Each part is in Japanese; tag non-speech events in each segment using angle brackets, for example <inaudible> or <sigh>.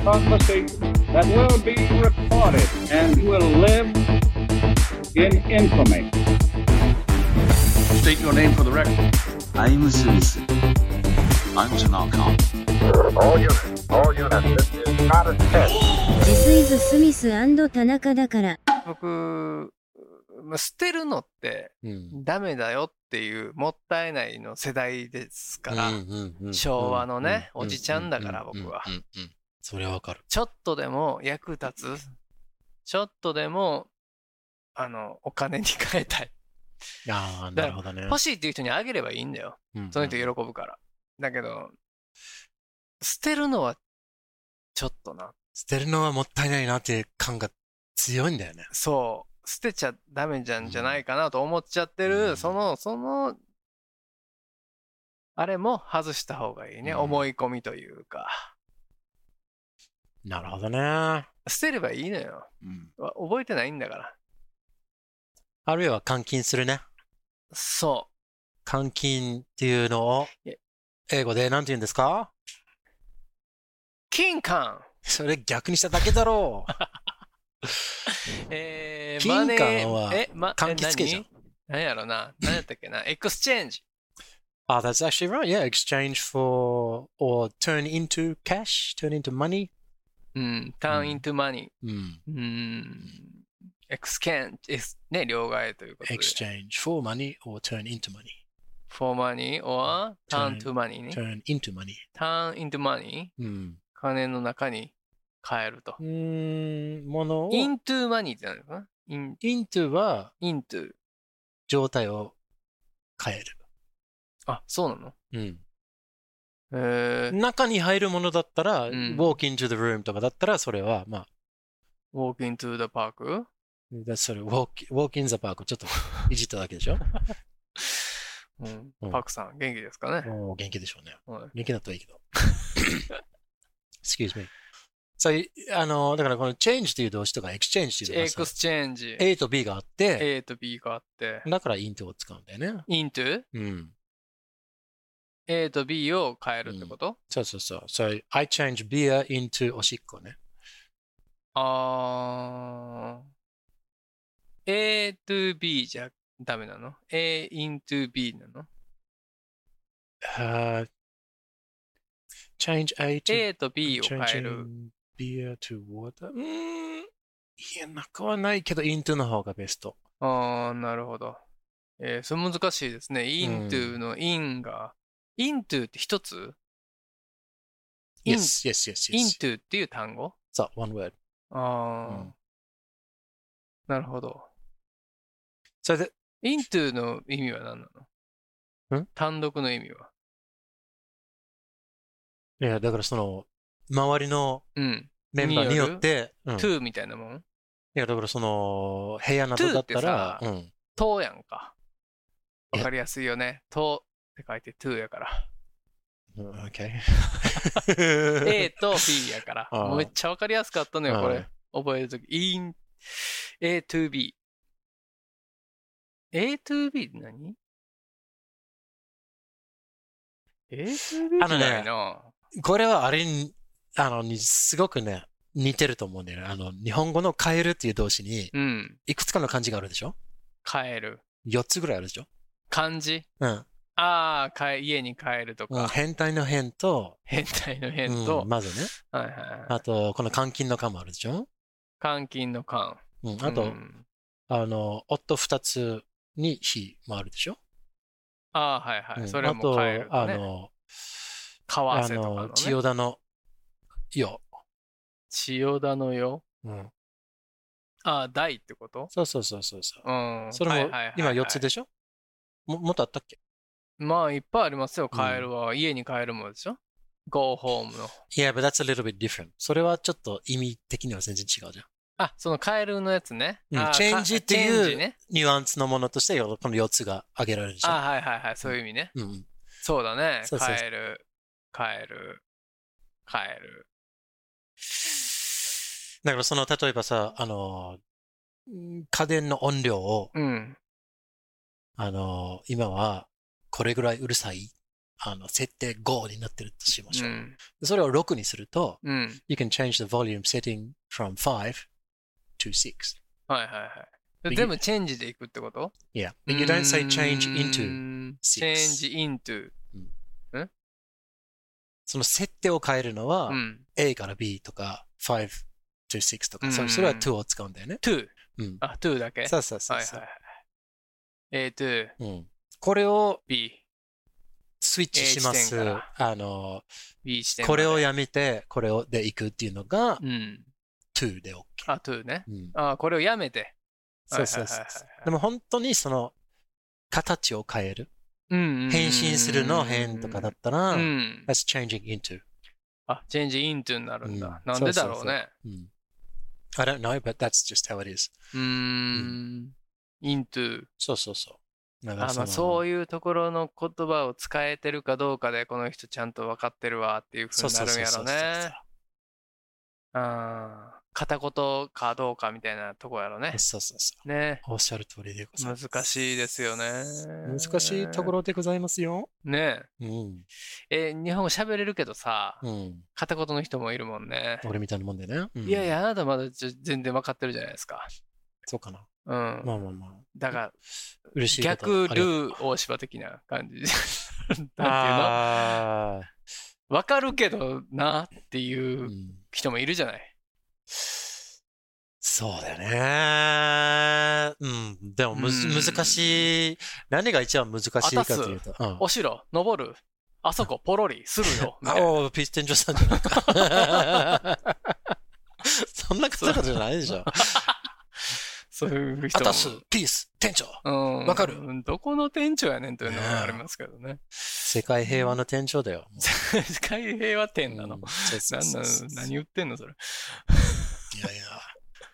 a conversation that will be recorded and will live in infamy. State your name for the record. I'm Smith. I'm Tanaka. All units, all units, this is not a test. This is スミス田中だから。僕、まあ捨てるのってうん。ダメだよっていうもったいないの世代ですから、昭和のねうんおじちゃんだからう僕はそれはわかる。ちょっとでも役立つ、ちょっとでも、あの、お金に変えたい。ああ、なるほどね。欲しいっていう人にあげればいいんだよ。うんその人喜ぶから。だけど、捨てるのは、ちょっとな。捨てるのはもったいないなっていう感が強いんだよね。そう、捨てちゃダメじゃんじゃないかなと思っちゃってうる、んその、その、あれも外した方がいいね。うん思い込みというか。なるほどね。捨てればいいのよ。うんわ覚えてないんだから。あるいは監禁するね。そ監禁っていうのを英語で何て言うんですか？う。金柑それ逆にしただけだろう。<laughs> えー、金マネー柑はえ、ま、柑橘系じゃんえ何？何やろな何やったっけな？<laughs> エクスチェンジ。Ah, that's actually right. Yeah, exchange for or turn into cash, turn into money. うん、turn うん into money。うん。うん。エクスケン、エスね、両替ということで。exchange for money or turn into money. for money or turn to money ね。turn into money. turn into money うん。金の中に変えるとう。ーん、ものを into money ってなるのか into は into。状態を変える。あ、そうなのうん。えー、中に入るものだったら、ん walk into the room とかだったら、それは、まあ、walk into the park? だそれ walk, walk in the park をちょっといじっただけでしょ？<laughs> うんうん。パクさん、元気ですかね、もう元気でしょうね。はい元気だといいけど。<laughs> excuse me. そういう、あの、だからこの change という動詞とか exchange という動詞 exchange。A と B があって、A と B があって。だから into を使うんだよね。into? うん。A と B を変えるってこと、そうそうそう。So, I change beer into おしっこね。あー。A to B じゃダメなの ?A into B なの？Uh, change A to ?A と B を変える。beer to water? うーん。いや、なくはないけど、into の方がベスト。あー、なるほど。えー、それ難しいですね。into の in が。Into って一つ？Yes, yes, yes, yes. into っていう単語？そう、one word. あー、うんなるほど。それで、into の意味は何なの？ん？単独の意味は？いや、だからその、周りのうん。メンバーによって、うん、い to みたいなもん？や、だからその、部屋などだったら、うん。やんか。わかりやすいよね。to って書いて to やから。うん OK。<laughs> A と B やから。<laughs> めっちゃわかりやすかったのよ、これはい。覚えるとき。in, A to B。A to B って何 ?A to B じゃないな。これはあれに、あの、にすごくね、似てると思うんだよね。あの、日本語の変えるっていう動詞に、うん。いくつかの漢字があるでしょ？変える。?4 つぐらいあるでしょ？漢字？うん。ああ、かえ家に帰るとうんか。変態の変と、変態の変とう。んまずね。はいはいはい。あと、この監禁の監もあるでしょ？監禁の監。うん。あと、うんあの、夫二つに非もあるでしょ？ああ、はいはい。うんそれも変える、ね。あと、あの、為あ替とかの、の、ね。千代田の、よ。千代田のよ。うん。ああ、大ってこと？そうそうそうそうそう。うん。それも今4つでしょ？も、もっとあったっけ？まあ、いっぱいありますよ。うん帰るは。家に帰るもでしょ ?go home の。Yeah, but that's a little bit different. それはちょっと意味的には全然違うじゃん。あ、その帰るのやつね。うんあチェンジっていう。ニュアンスのものとして、この4つが挙げられるでしょあはいはいはい。そういう意味ね。うんうん。そうだね。そうそうそう帰る、帰る、帰る。だからその、例えばさ、あの、ん家電の音量を、うん。あの、今はこれぐらいうるさいあの、設定5になってるとしましょう。うん。それを6にすると、うん。you can change the volume setting from 5 to 6. はいはいはい。右全部チェンジでいくってこと？Yeah. But you don't say change う into. ーん six change into. その設定を変えるのは、うん。A から B とか、5 to 6とか、そうんれそれは2を使うんだよね。to. うん。あ、to だけそうそうそうそう。はいはいはい。A to うん。これを B。スイッチします。あの、B 視点。これをやめて、これをで行くっていうのがうん。2で OK。あ、to ね。うん。あ、これをやめて。そうそうそう。でも本当にその、形を変える。うん。変身するの変とかだったら、うん。that's changing into. あ、change into になるんだ。うんなんでだろそうね。うん I don't know, but that's just how it is. うーん。into。そうそうそう。あ、まあのそういうところの言葉を使えてるかどうかで、この人ちゃんと分かってるわっていうふうになるんやろね。あー片言かどうかみたいなとこやろね。そうそうそう。ね。おっしゃる通りでございます。難しいですよね。難しいところでございますよ。ねうん。え。日本語喋れるけどさ、うん。片言の人もいるもんね。俺みたいなもんでね。うんいやい。や、あなたまだ全然分かってるじゃないですか。そうかな。うん。まあまあまあ。だから、嬉しい。逆ルー大柴的な感じ。<laughs> なんていうの？あわかるけどなっていーう。うん人もいるじゃない。そうだよね。うん。でもむず、うん難しい。何が一番難しいかというと。うんお城、登る、あそこ、ポロリ、するよ。み <laughs> あおピステンジョさんじゃないか。<laughs> そんな方じゃないでしょ。そういう人も。アタス、ピース、店長。うん。わかる？どこの店長やねんというのがありますけどね。世界平和の店長だよ。も <laughs> 世界平和店なの？何言ってんのそれ？いやいや、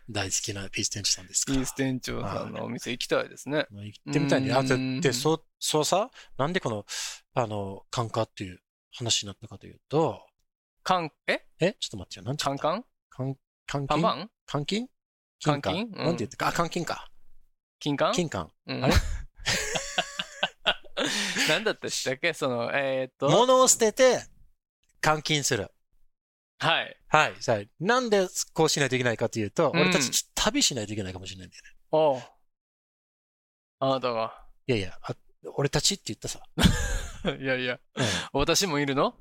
大好きなピース店長さんですから。ピース店長さんのお店行きたいですね。まあ行ってみたいね。あ、でうんで、そう、そうさ、なんでこの、あの、カンカっていう話になったかというと、カン、え？え？ちょっと待ってよ。なんちゃったカンカン？カン、監禁パン？パン監禁監禁金うんかなんて言ってか、あ、監禁か。金柑金柑。うんあれ？<laughs> なんだったでしたっけ？その、えーっと、物を捨てて、監禁する。はい。はい。さあ、なんでこうしないといけないかというと、うん俺たち旅しないといけないかもしれないんだよね。おうあなたが？いやいや、あ俺たちって言ったさ。<laughs> いやいや、うん。い私もいるの？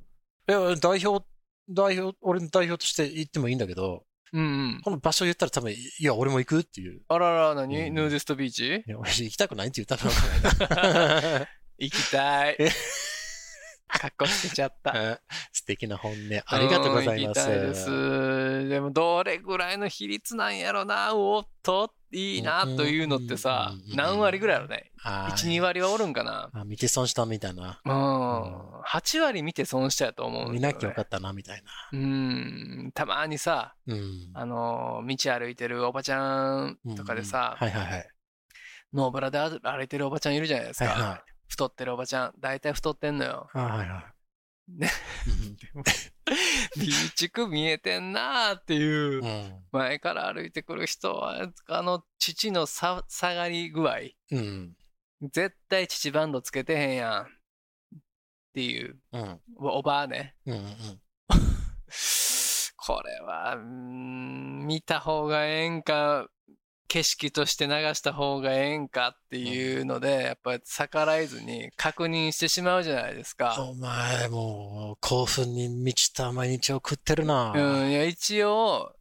や、代表、代表、俺の代表として言ってもいいんだけど、うんうん。この場所言ったら多分、いや、俺も行くっていう。あらら、何、うんヌーディストビーチ？いや、俺行きたくないって言ったの。<laughs> 行きたいえ？かっこつけちゃった。あ素敵な本音、ありがとうございます。うん行きたいです。でも、どれぐらいの比率なんやろな、おっと、いいな、というのってさ何割ぐらいあるね？あー1、2割はおるんかな？あ見て損したみたいな。うん。8割見て損したやと思うん見なきゃよかったな、みたいな。うん。たまにさ、うん。あのー、道歩いてるおばちゃんとかでさ、はいはいはい。ノーブラで歩いてるおばちゃんいるじゃないですか。はいはい。太ってるおばちゃん。大体太ってんのよ。あはいはい。ね <laughs> ビーチク見えてんなーっていうう。ん。前から歩いてくる人は、あの、父のさ下がり具合。うん。絶対父バンドつけてへんやん。っていう、うん。おおばあね。うん。<laughs> うん。これは、見た方がええんか、景色として流した方がええんかっていうので、やっぱり逆らえずに確認してしまうじゃないですか。お前、もう、興奮に満ちた毎日を食ってるな。うん、いや、一応、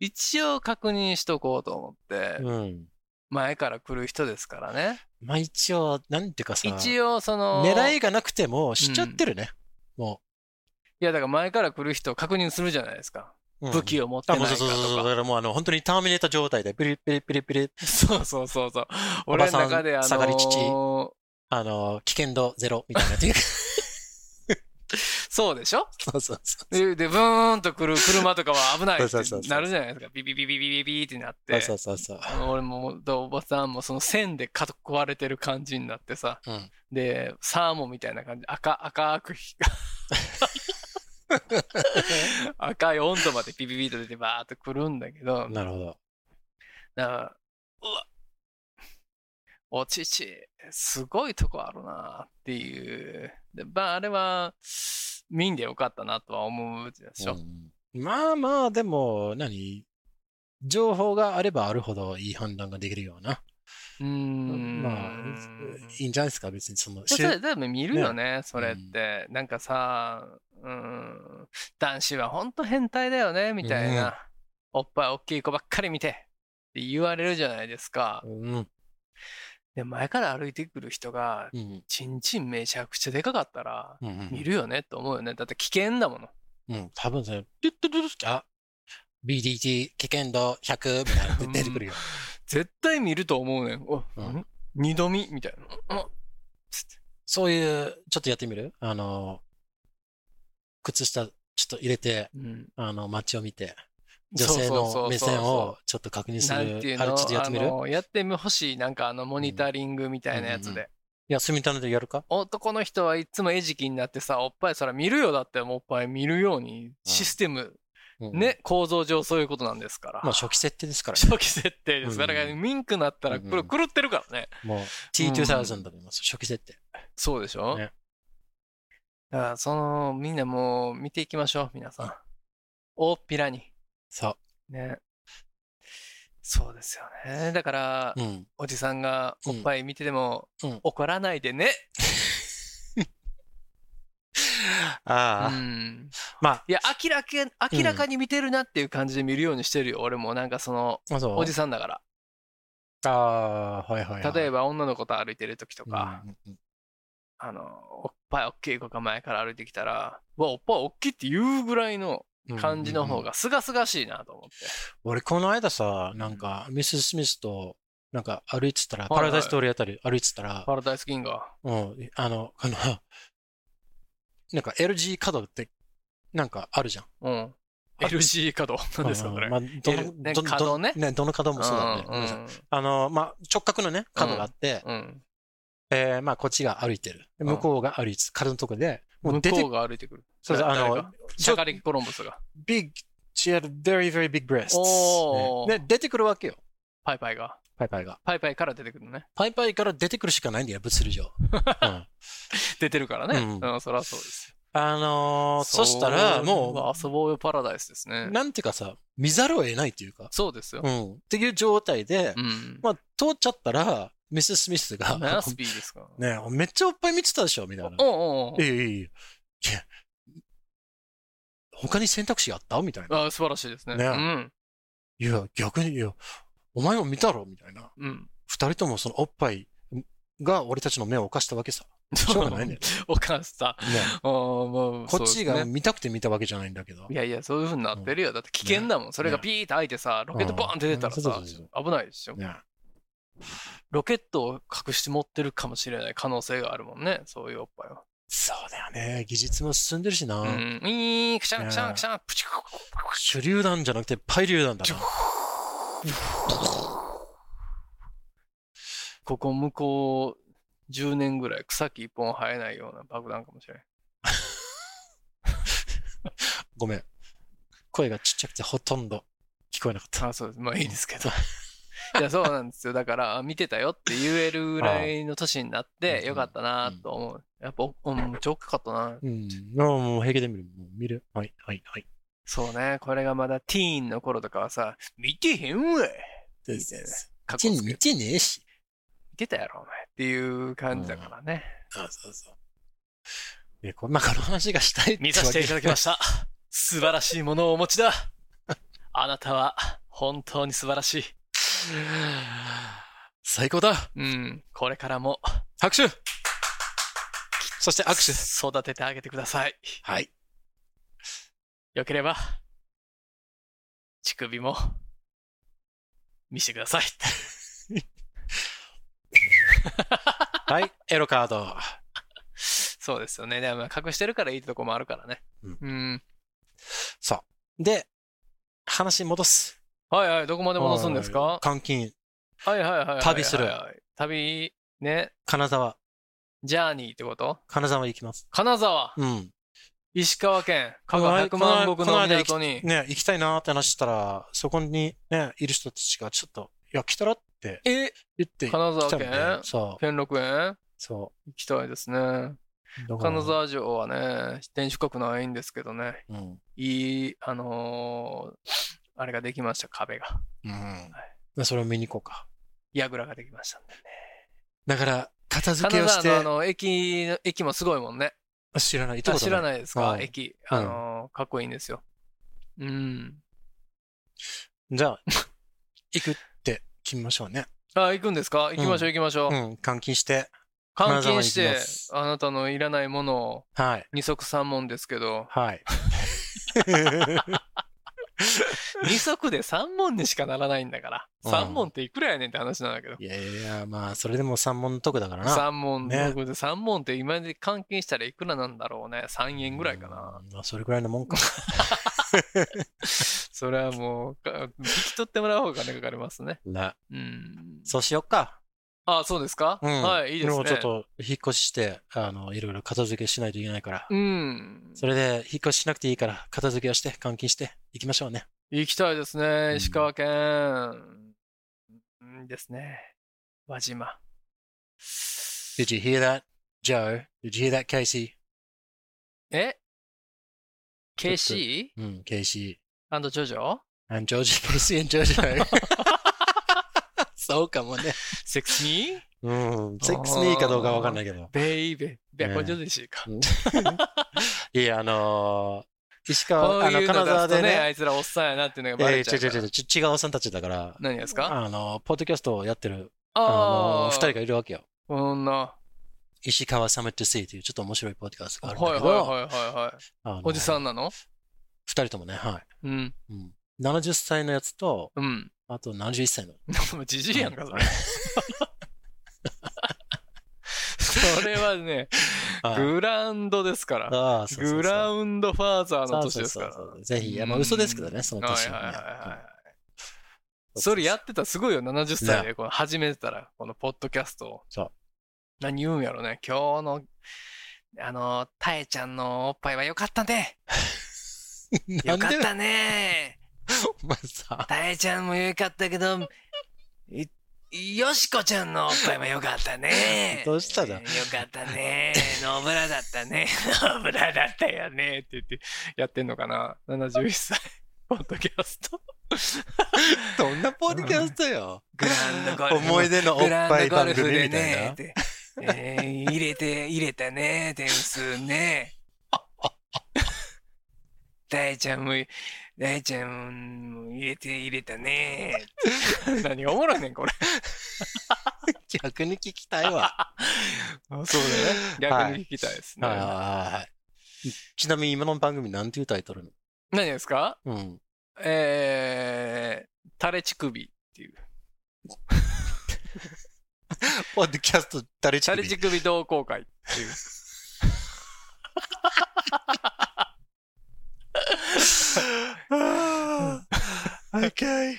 一応確認しとこうと思って、うん。前から来る人ですからね。まあ一応、なんていうかさ、一応、その、狙いがなくても知っちゃってるね。もいや、だから前から来る人を確認するじゃないですか。武器を持ってあ、ないかともうそうそうそう。だか。からもうあの、本当にターミネーター状態で、ピリピリピリピリ、そうそうそうそう。俺の中で、あの下がり父ーあの、危険度ゼロみたいなっていうか。そうでしょ？そうそうそう。で、でブーンと来る車とかは危ないってなるじゃないですか。ビビビビビビビってなって。そうそうそうそう。俺も、おばさんもその線で囲われてる感じになってさ。うんで、サーモンみたいな感じ。赤、赤くひ <laughs> <laughs> 赤い温度までビビビと出てバーっと来るんだけど、なるほど。だから、うわ、お乳、すごいとこあるなっていう。で、まあ、あれは、見んでよかったなとは思うでしょ。うんまあまあ、でも、何？情報があればあるほどいい判断ができるような。うーん。まあ、いいんじゃないですか、別にその、でそれでも見るよね、それって。なんかさ、うん、男子はほんと変態だよね、みたいな。うんおっぱい大きい子ばっかり見てって言われるじゃないですか。うん、で、前から歩いてくる人が、うん、ちんちんめちゃくちゃでかかったら、見るよねって思うよね。だって危険だもの。うん、多分それ、ドゥッドゥドゥドゥあ、BDT 危険度100みたいなの出てくるよ。絶対見ると思うねん。お、うん。何二度見？みたいな。うん。つって。そういう、ちょっとやってみる？あの、靴下ちょっと入れて、うん。あの、街を見て、女性の目線をちょっと確認する。なんていうの？あれちょっとやってみる？いあのやってほしい。なんかあの、モニタリングみたいなやつうんうんで。や、住みたのでやるか？男の人はいつも餌食になってさ、おっぱいそら見るよ。だっておっぱい見るようにシステム、うんね、構造上そういうことなんですから。まあ初期設定ですからね。初期設定です。だからうんミンクなったらこれ狂ってるからね。もう T2000 だと思います。初期設定。そうでしょ、ねだからその、みんなもう見ていきましょう、皆さん。大っぴらに。そう。ね。そうですよね。だから、うん。おじさんがおっぱい見ててもうん怒らないでね。<laughs> ああ、うん。まあ、いや、明らか、明らかに見てるなっていう感じで見るようにしてるよ。俺もなんかその、おじさんだから。ああ、はいはい、はい。例えば女の子と歩いてる時とか、うんうんあの、おっぱい大きい子が前から歩いてきたら、うわ、おっぱい大きいっていうぐらいのうん感じの方がすがすがしいなと思って。俺、この間さ、なんか、ミス・スミスと、なんか歩いてたら、パラダイス通りあたり歩いてたら、パラダイス銀河。うん、あの、あの、なんか LG 角って、なんかあるじゃん。うん。LG 角。何ですか、それ。まあ、どの、ねど角ねどどの角もそうだね。あの、まあ、直角のね、角があって、うん。うん。えーまあ、こっちが歩いてる。向こうが歩いてる。角のとこで、もう向出てこう、が歩いてくる。そうそう、あのシャカリキコロンブスが。big, she had very, very big breasts. ねで、出てくるわけよ。パイパイが。パイパイが。パイパイから出てくるのね。パイパイから出てくるしかないんだよ、物理上。<laughs> うん出てるからね。ううんん、そりゃそうですよ。あのーそしたら、もう。遊ぼうよパラダイスですねう、。なんていうかさ、見ざるを得ないっていうか、そうですよう。ん。っていう状態で、うん。まあ、通っちゃったら、ミス・スミスが、ナースピーですか？<laughs> ねめっちゃおっぱい見てたでしょ、みたいな。おうんうんいやいやいや。いや、他に選択肢あった？みたいな。あ素晴らしいですね。ねうん。いや、逆に、いや、お前も見たろみたいな。うん。二人ともそのおっぱいが俺たちの目を犯したわけさ。しょうがないね。ねお母さん。ああ、もう、こっちが見たくて見たわけじゃないんだけどい。やいや、そういう風になってるよ。だって危険だもん。それがピーって開いてさ、ロケットボーンって出てたらさ危ないですよ。ねロケットを隠して持ってるかもしれない可能性があるもんね。そういうおっぱいは。そうだよね。技術も進んでるしな。うん。いー、くしゃんくしゃんくしゃん、プチク手榴弾じゃなくてパイ榴弾だな。ここ向こう10年ぐらい草木一本生えないような爆弾かもしれない。ごめん。声がちっちゃくてほとんど聞こえなかった。あそうです。まあいいですけど。<laughs> いや、そうなんですよ。だから、あ見てたよって言えるぐらいの年になって、うんよかったなと思う。やっぱ、うん、めっちゃ大きかったな。うん。もうもう平気で見る。もう見る。はい、はい、はい。そうね。これがまだティーンの頃とかはさ、見てへんわいでみたいなす。かっこつけ見てねえし。見てたやろ、お前。っていう感じだからね。そうそうそう。で、こまあ、この話がしたいって見させていただきました。素晴らしいものをお持ちだ。あなたは本当に素晴らしい。最高だうん。これからも拍手そして握手育ててあげてください。はい。よければ、乳首も見せてください。はい、<laughs> エロカード。そうですよね。でも隠してるからいいとこもあるからね。うんうん。そう。で、話戻す。はいはい。どこまで戻すんですか？監禁、はいはいはいはいはい。旅する旅、ね。金沢、ジャーニーってこと？金沢行きます。金沢、うん。石川県、加賀百万石の港に。ね、行きたいなって話したら、そこにね、いる人たちがちょっと、いや、来たらって言って金沢県？そう、兼六園？そ行きたいですね。金沢城はね、天守閣ないんですけどね、うん。いい、あのーあれができました、壁が。うん。それを見に行こうか。櫓ができましたんでね。だから、片付け金をして沢のあ、の、駅の、駅もすごいもんね。知らない。行ったことあ知らないですか、うん駅。あのーかっこいいんですよ。うん。じゃあ、<laughs> 行くって決めましょうね。あ、行くんですか？行きましょう行きましょう。うん。換金して。換金してあなたのいらないものをはい。二足三門ですけど、はい。<laughs> <laughs> 二足で三門にしかならないんだから。うん三門っていくらやねんって話なんだけど。いやいや、まあ、それでも三問のとこだからな。三門、ね僕で三門って今で換金したらいくらなんだろうね。3円ぐらいかな。うん。まあ、それぐらいのもんか。<laughs> それはもう、か引き取ってもらう方が金かかりますね。な。うん。そうしよっか。あ、そうですか、うん。はい、いいですね。もうちょっと、引っ越しして、あの、いろいろ片付けしないといけないから。うん。それで、引っ越ししなくていいから、片付けをして、換金して、行きましょうね。行きたいですね。ん石川県。うんですね。輪島。Did you hear that, Joe? Did you hear that, Casey? え ?KC? うん、Casey？アンドジョジョ and <laughs> Casey and Jojo. <laughs> <laughs> そうかもね。セックスミーうん。セックスにいいかどうかわかんないけど。ベイベー。ベねこれ上手でしいか。<laughs> いや、あのー、石こ川、あの、金沢でね、あね、いつらおっさんやなっていうのがえー、バレちゃうから。違う違う違う、ち違うおっさんたちだから、何ですか？あの、ポッドキャストをやってる、ああの、あ。二人がいるわけよ。こんな。石川サミット C というちょっと面白いポッドキャストがあるんだはいけど、はいはいはいはい。あのおじさんなの？二人ともね、はい。うん。うん。70歳のやつと、うん。あと71歳の。<laughs> もうじじいやんか、それ。それはね、<laughs> はいグランドですから。グラウンドファーザーの年ですから。そうそうそうぜひ、まあ嘘ですけどね、その年。はいはいはいはい。それやってたらすごいよ、70歳でこの始めてたら、このポッドキャストを。そう。何言うんやろね。今日の、あの、たえちゃんのおっぱいはよかったね。<laughs> よかったね。<laughs> お前さ、たえちゃんもよかったけど、いよしこちゃんのおっぱいもよかったね。<laughs> どうしただよかったね。ノブラだったね。ノブラだったよね。って言ってやってんのかな？71歳。<laughs> ポッドキャスト。どんなポッドキャストよ？グランドゴルフ。思い出のおっぱい番組みたいね。なっ。てえー入れて、入れたね。点数ね。大ちゃんも、大ちゃんも入れて、入れたね。<laughs> 何がおもろいねん、これ。<laughs> 逆に聞きたいわ。あ <laughs> そうだね。逆に聞きたいですね。はいはいはい。ちなみに今の番組なんていうタイトルの？何ですか？うん。えー、タレチ首っていう。ポッドキャスト誰ちタレチ首同好会っていう。<laughs> Okay.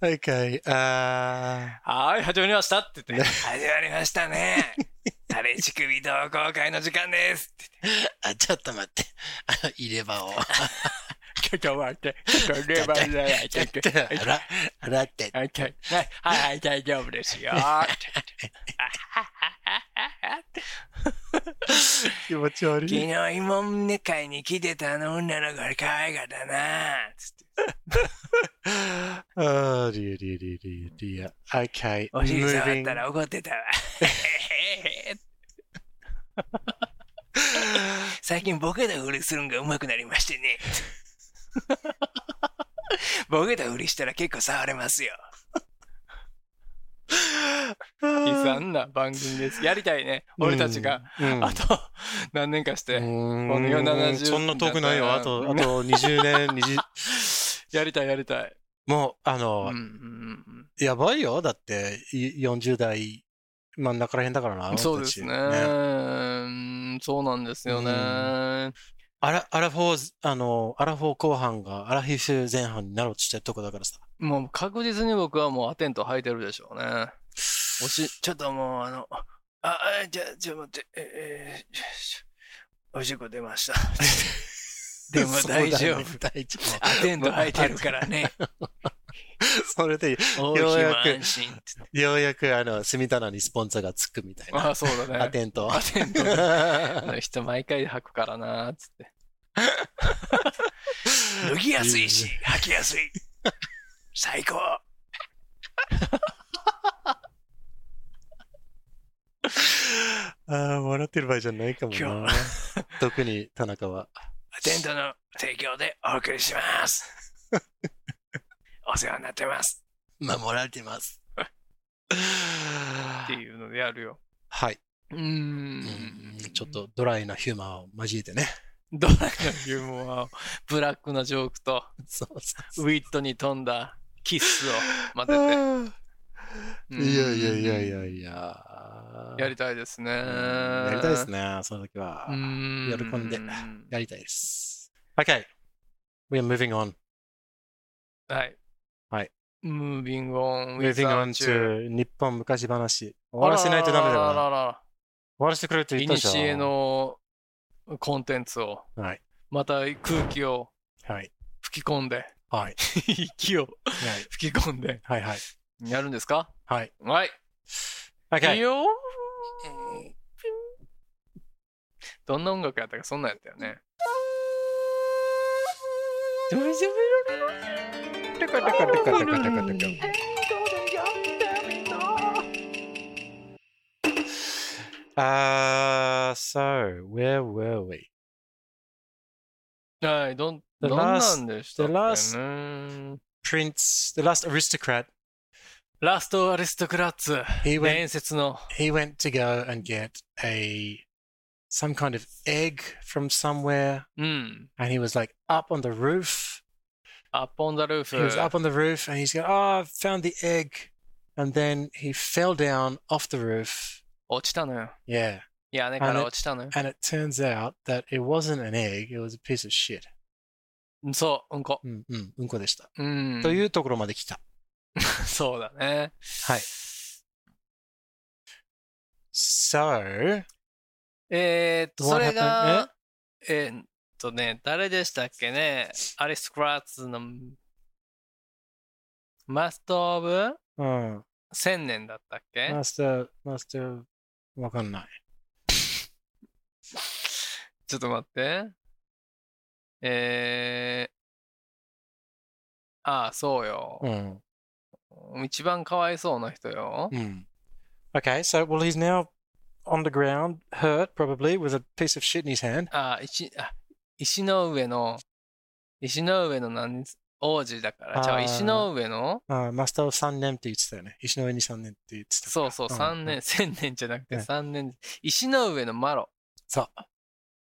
Okay. あ <laughs> はーい、始まりましたって言って。始まりましたね。タレチ首同好会の時間ですってー <laughs> あ、ちょっと待って。あの、入れ歯を。ちょっと待って。ちょっとレバーじゃない。ちょっと。洗洗って。はい、はい、はい、大丈夫ですよ。<laughs> 気持ち悪昨。日、芋ね会に来てたあの女の子が可愛かったなつって。<laughs> ああ、リアリアリアリアリア。Okay. お尻触っ.たら怒ってたわ。<laughs> 最近ボケたふりするんが上手くなりましてね。ボケたふりしたら結構触れますよ。<laughs> 悲惨な番組です。やりたいね。俺たちが、うん、あと <laughs> 何年かして、この70そんな遠くないよ。あと、あと20年、20、<laughs> やりたいやりたい。もう、あうんの、やばいよ。だって、い40代真ん中らへんだからな。うん、そうですねうんそうなんですよね。うんアラ、アラフォー、あの、アラフォー後半がアラフィフ前半になろうとしてるとこだからさ。もう確実に僕はもうアテント履いてるでしょうね。おし、ちょっともうあの、あ、あ、じゃあ、ちょっと待って、えー、しおしっこ出ました。<laughs> でも大丈夫。ね大丈夫。アテント履いてるからね。<laughs> それで、大ようやく。ようやくあの、住棚にスポンサーがつくみたいな。ああ、そうだね。アテント。アテントあの人毎回履くからなつって。<laughs> 脱ぎやすいし、履きやすい。最高。ああ、笑ってる場合じゃないかも今な。特に田中は。アテントの提供でお送りします。お世話になってます。守られてます。<laughs> っていうのでやるよ。はい。うんん。ちょっとドライなヒューマーを交えてね。ドライなユーモアを、ブラックなジョークと、<laughs> そうそうウィットに富んだキスを混ぜて。<laughs> いやいやいやいやいや。やりたいですね。やりたいですね、その時は。うーん。喜んでやりたいです。Okay. We are moving on. はい。はい。Moving on. Moving on without you. to 日本昔話。終わらせないとダメだよ終わらせてくれってい言ったじゃん。にしえのコンテンツを、はい。また空気をはい。吹き込んで、はい。<laughs> 息をはい。吹き込んで、はい。はい。やるんですか？はい。はい。いい Okay. よどんな音楽やったかそんなんやったよね。Uh, so, where were we? はい、どん、The どんな last- んでしたっけ the last- ね Prince, the last aristocrat, ラストアリストクラッツ。he went 伝説の he went to go and get a some kind of egg from somewhere うん。and he was like up on the roof up on the roof. He was up on the roof and he's going, Oh, I found the egg. And then he fell down off the roof. Yeah. Yeah, and it turns out that it wasn't an egg, it was a piece of shit. そう、うんこ。うん、うん、うんこでした。うん。というところまで来た。そうだね。はい。So, えー、っと、それが、えー、<laughs> とね、誰でしたっけね、アリス・クラッツのマスター・オブ？うん千年だったっけ、マスターマスターわかんないちょっと待って。えー、ああ、そうよう。ん一番かわいそうな人よ。Hmm. Okay, so well, he's now on the ground, hurt probably, with a piece of shit in his hand. ああ、石、あ、石の上の、石の上の何、王子だから。じゃあ、石の上の？あマスター3年って言ってたよね。石の上に3年って言ってた。そうそう、うん三年、千年じゃなくてね三年。石の上のマロ。そ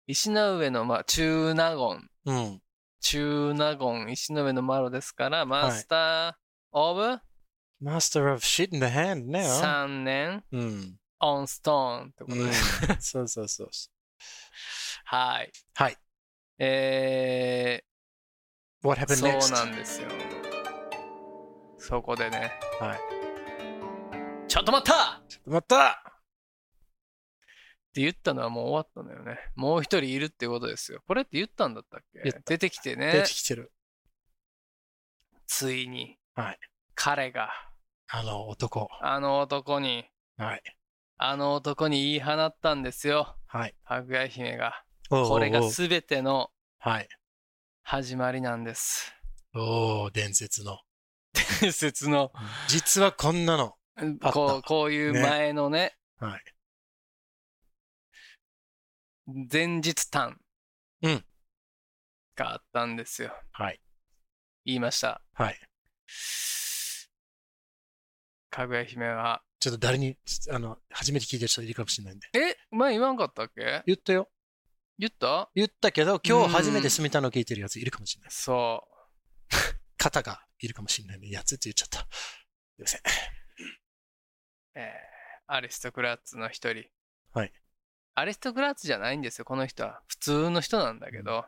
石の上の、まあ、中納言。う。うん。中納言、石の上のマロですから、マスター・オブ？Master of shit in the hand now. 三年、うん。オンストーンってことうんで。そうそうそう。<laughs> はい。はい。え What ー、happened そう next? なんですよ。そこでね。はい。ちょっと待ったまたって言ったのはもう終わったのよね。もう一人いるってことですよ。これって言ったんだったっけ？出てきて出ねて。きてる。ついに。はい彼が、あの男。あの男に、はい。あの男に言い放ったんですよ。はい。かぐや姫が。おーこれが全てのはい。始まりなんです。おお伝説の。伝説の、実はこんなの。こう、こういう前のね、はい。前日談うんがあったんですよ。はい。言いました。はい。かぐや姫は、ちょっと誰に、あの、初めて聞いてる人いるかもしれないんで。え前言わんかったっけ？言ったよ。言った？言ったけど、今うん日初めて住みたの聞いてるやついるかもしれない。そ方がいるかもしれないね。やつって言っちゃった。すいません。う。えーアリストクラッツの一人。はい。アリストクラッツじゃないんですよ、この人は。普通の人なんだけど、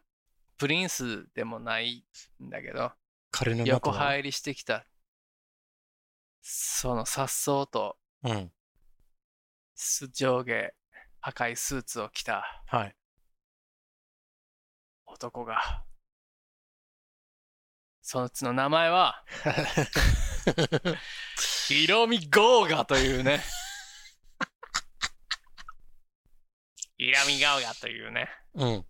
プリンスでもないんだけど、彼の。横入りしてきた。その颯爽とうん。す上下赤いスーツを着たはい。男が、そいつの名前は、<laughs> ヒロミゴーガというね。<laughs> ヒロミゴーガというね。うん。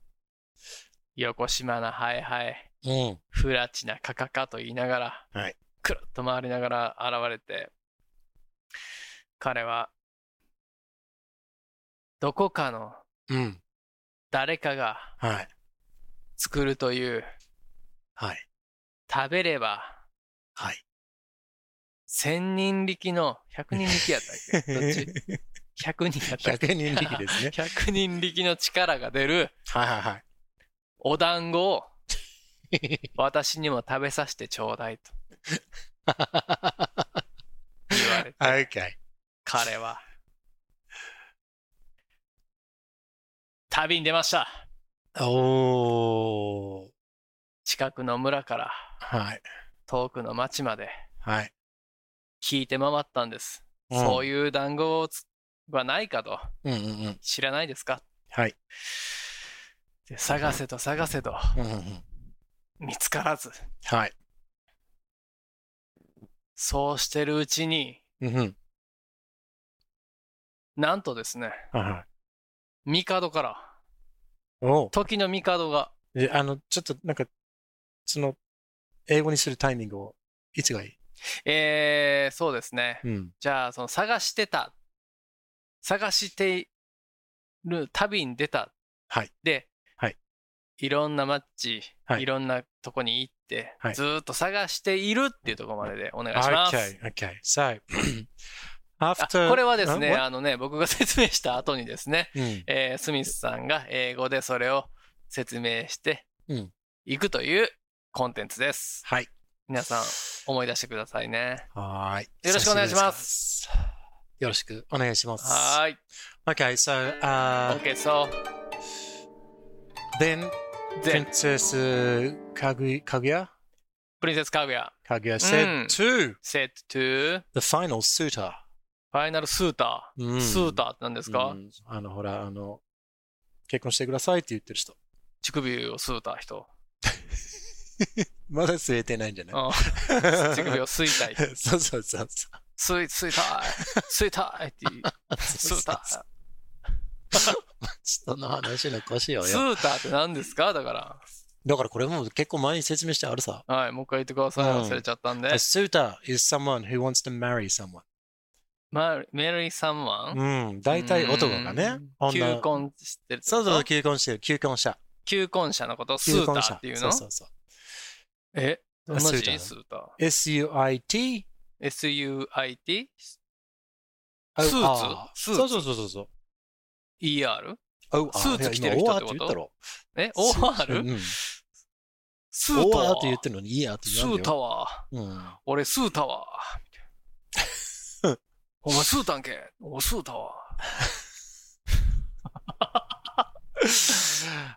横島なハイハイ、うん。フラチなカカカと言いながら、はいくるっと回りながら現れて、彼は、どこかのうん。誰かがはい。作るという、はい。食べればはい。千人力の、百人力やったっけ？<laughs> どっち？百人やったっけ？100人力ですね。<laughs> 百人力の力が出るはいはいはい。お団子を <laughs> 私にも食べさせてちょうだいと言われて、okay. 彼は、旅に出ました。おー。近くの村からはい。遠くの町まではい。聞いて回ったんです。うんそういう団子をつはないかとうんうんうん。知らないですか？はい。で探せと探せとうんうんうん。見つからず、はい。そうしてるうちに、うんうん。なんとですね、はいはい。帝から、時の帝が、であの、ちょっとなんか、その、英語にするタイミングを、いつがいい？えー、そうですね。うん。じゃあ、その探してた、探している旅に出た。はい。で、はい。いろんな街、はいい、ろんなとこに行って、はいずーっと探しているっていうところまででお願いします。Okay, okay. After... これはですね?あのね、僕が説明した後にですね、うん。えースミスさんが英語でそれを説明してうんいくというコンテンツです。はい。皆さん思い出してくださいね。はーい。よろしくお願いします。よろしくお願いします。はーい。Okay, so, uh, OK, so, then then, Princess Kaguya, Kaguya, プリンセスカグヤ Kaguya said うん to said to the final suitor. ファイナルスーター。うんスーターって何ですか、うんあの、ほら、あの、結婚してくださいって言ってる人。乳首を吸うた人。<laughs> まだ吸えてないんじゃない？うん <laughs> 乳首を吸いたい。そうそうそうそ吸い、吸いたい。吸いたいって言う。う。<laughs> スーター。人の話の腰よスよ。ーターって何ですか？だから。だからこれも結構前に説明してあるさ。はい、もう一回言ってください。うん忘れちゃったんで A。suitor is someone who wants to marry someone. まあ、メリーサンワンうん。大体男がね。求女婚してるそうそう、求婚してる。求婚者。求婚者のこと？をスーターっていうの？そうそうそう。え？どんな字スーター？スーター。S-U-I-T? S-U-I-T? あスーツ？あスーツ？そうそうそうそうそう。E-R? スーツ着てる人ってこと？え ?O-R? うん。スーターって言ってるのにいいやってスーター言わんでよ。は、うん。俺スーターは、お前スータンけおスーター <laughs> は。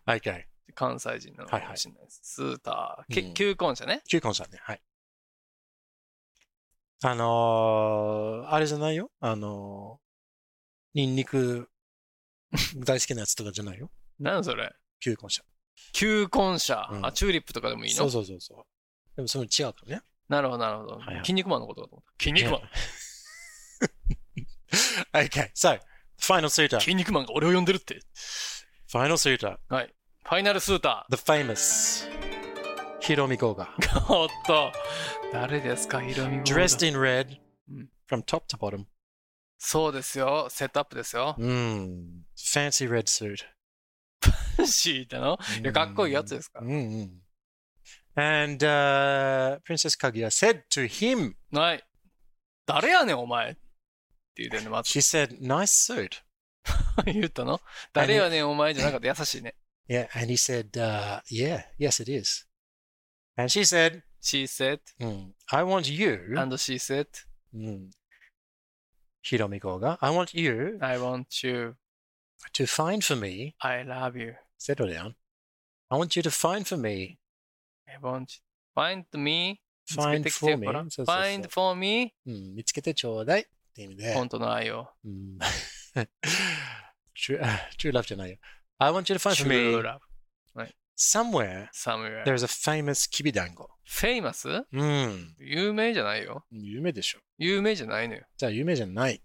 Okay. 関西人なのかもしれないです。スーター、け婚者ね。求婚者ね。はい。あのー、あれじゃないよ。あのー、ニンニク <laughs> 大好きなやつとかじゃないよ。何それ求婚者。求婚者、うんあ、チューリップとかでもいいの？そうそうそうそう。でもそれ違うからね。なるほど、なるほど。はいはい筋肉マンのことかと思った。筋肉マン。Okay, so, final suitor. 筋肉マンが俺を呼んでるって。Final suitor. はい。ファイナルスータ The famous Hiromi Goga. ー。おっと。誰ですか、ヒロミゴー Dressed in red うん from top to bottom. そうですよ。セットアップですよ。Mm, fancy red suit. 敷いたのいやかっこいいやつですか Mm. And uh, Princess Kaguya said to him, はい。誰やねん、お前。って言うてんの、まず she said, nice suit. <laughs> 言ったの誰やねん、お前じゃなかった。優しいね。 Yeah, and he said, uh, yeah, yes, it is. And she said, She said, "Mm, I want you, and she said, mm, Hiromi Goga, I want you I want you, to find for me, I love you, settle down, I want you to find for me, I want you. Find me, 見つけ find てき for て me, ほら。そうそうそう Find for me, うん見つけてちょうだい って意味で、本当の愛を。うん true, あ true love じゃないよ。I want you to find for me somewhere somewhere. there's a famous きびだんご。famous? うん。有名じゃないよ。有名でしょ。有名じゃないのよ。じゃあ有名じゃない。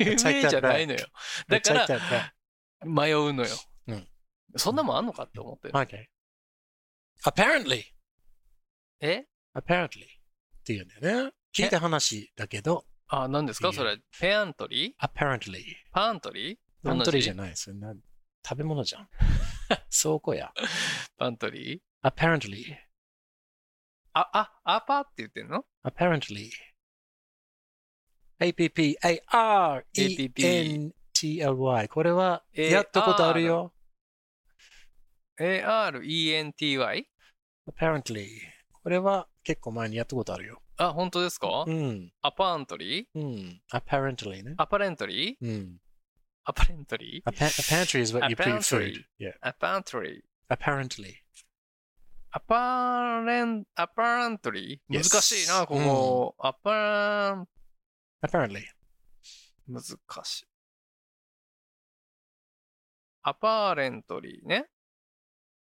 有名じゃないのよ。だから.迷うのよ。うんそんなもんあんのかって思ってる。Okay. Apparently. え Apparently. っていうんだよね。聞いた話だけど、あ、何ですか？それ。ペアントリー？Apparently. パントリー？パントリーじゃい。ない。それな食べ物じゃん。<laughs> 倉庫や。パントリー？Apparently. あ、あ、アパって言ってんの？Apparently. A-P-P-A-R-E-N-T-L-Y. これは、やったことあるよ。?A-R-E-N-T-Y? apparently. これは結構前にやったことあるよ。あ、本当ですか？うん。アパントリー？うん。アパレントリーね。アパレントリー？うん。アパレントリー？アパントリー is what you put in food. アパントリー。アパレントリー。アパレン、アパレントリー難しいな、ここ。アパレン、アパレントリー。難しい。アパレントリーね。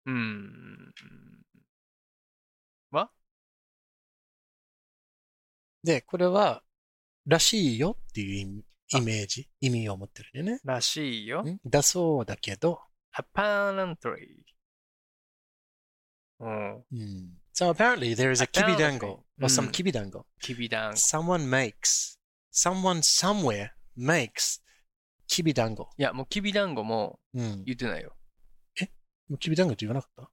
うん。で、これは、らしいよっていう意味イメージ、意味を持ってるね。らしいよ。ん？だそうだけど、アパーレントリー。うん。うん。So apparently there is a Apparently. kibidango or some うん kibidango. きびだん。Someone makes, someone somewhere makes kibidango. いや、もうきびだんごもうん。言ってないよ。もうキビ団子って言わなかった？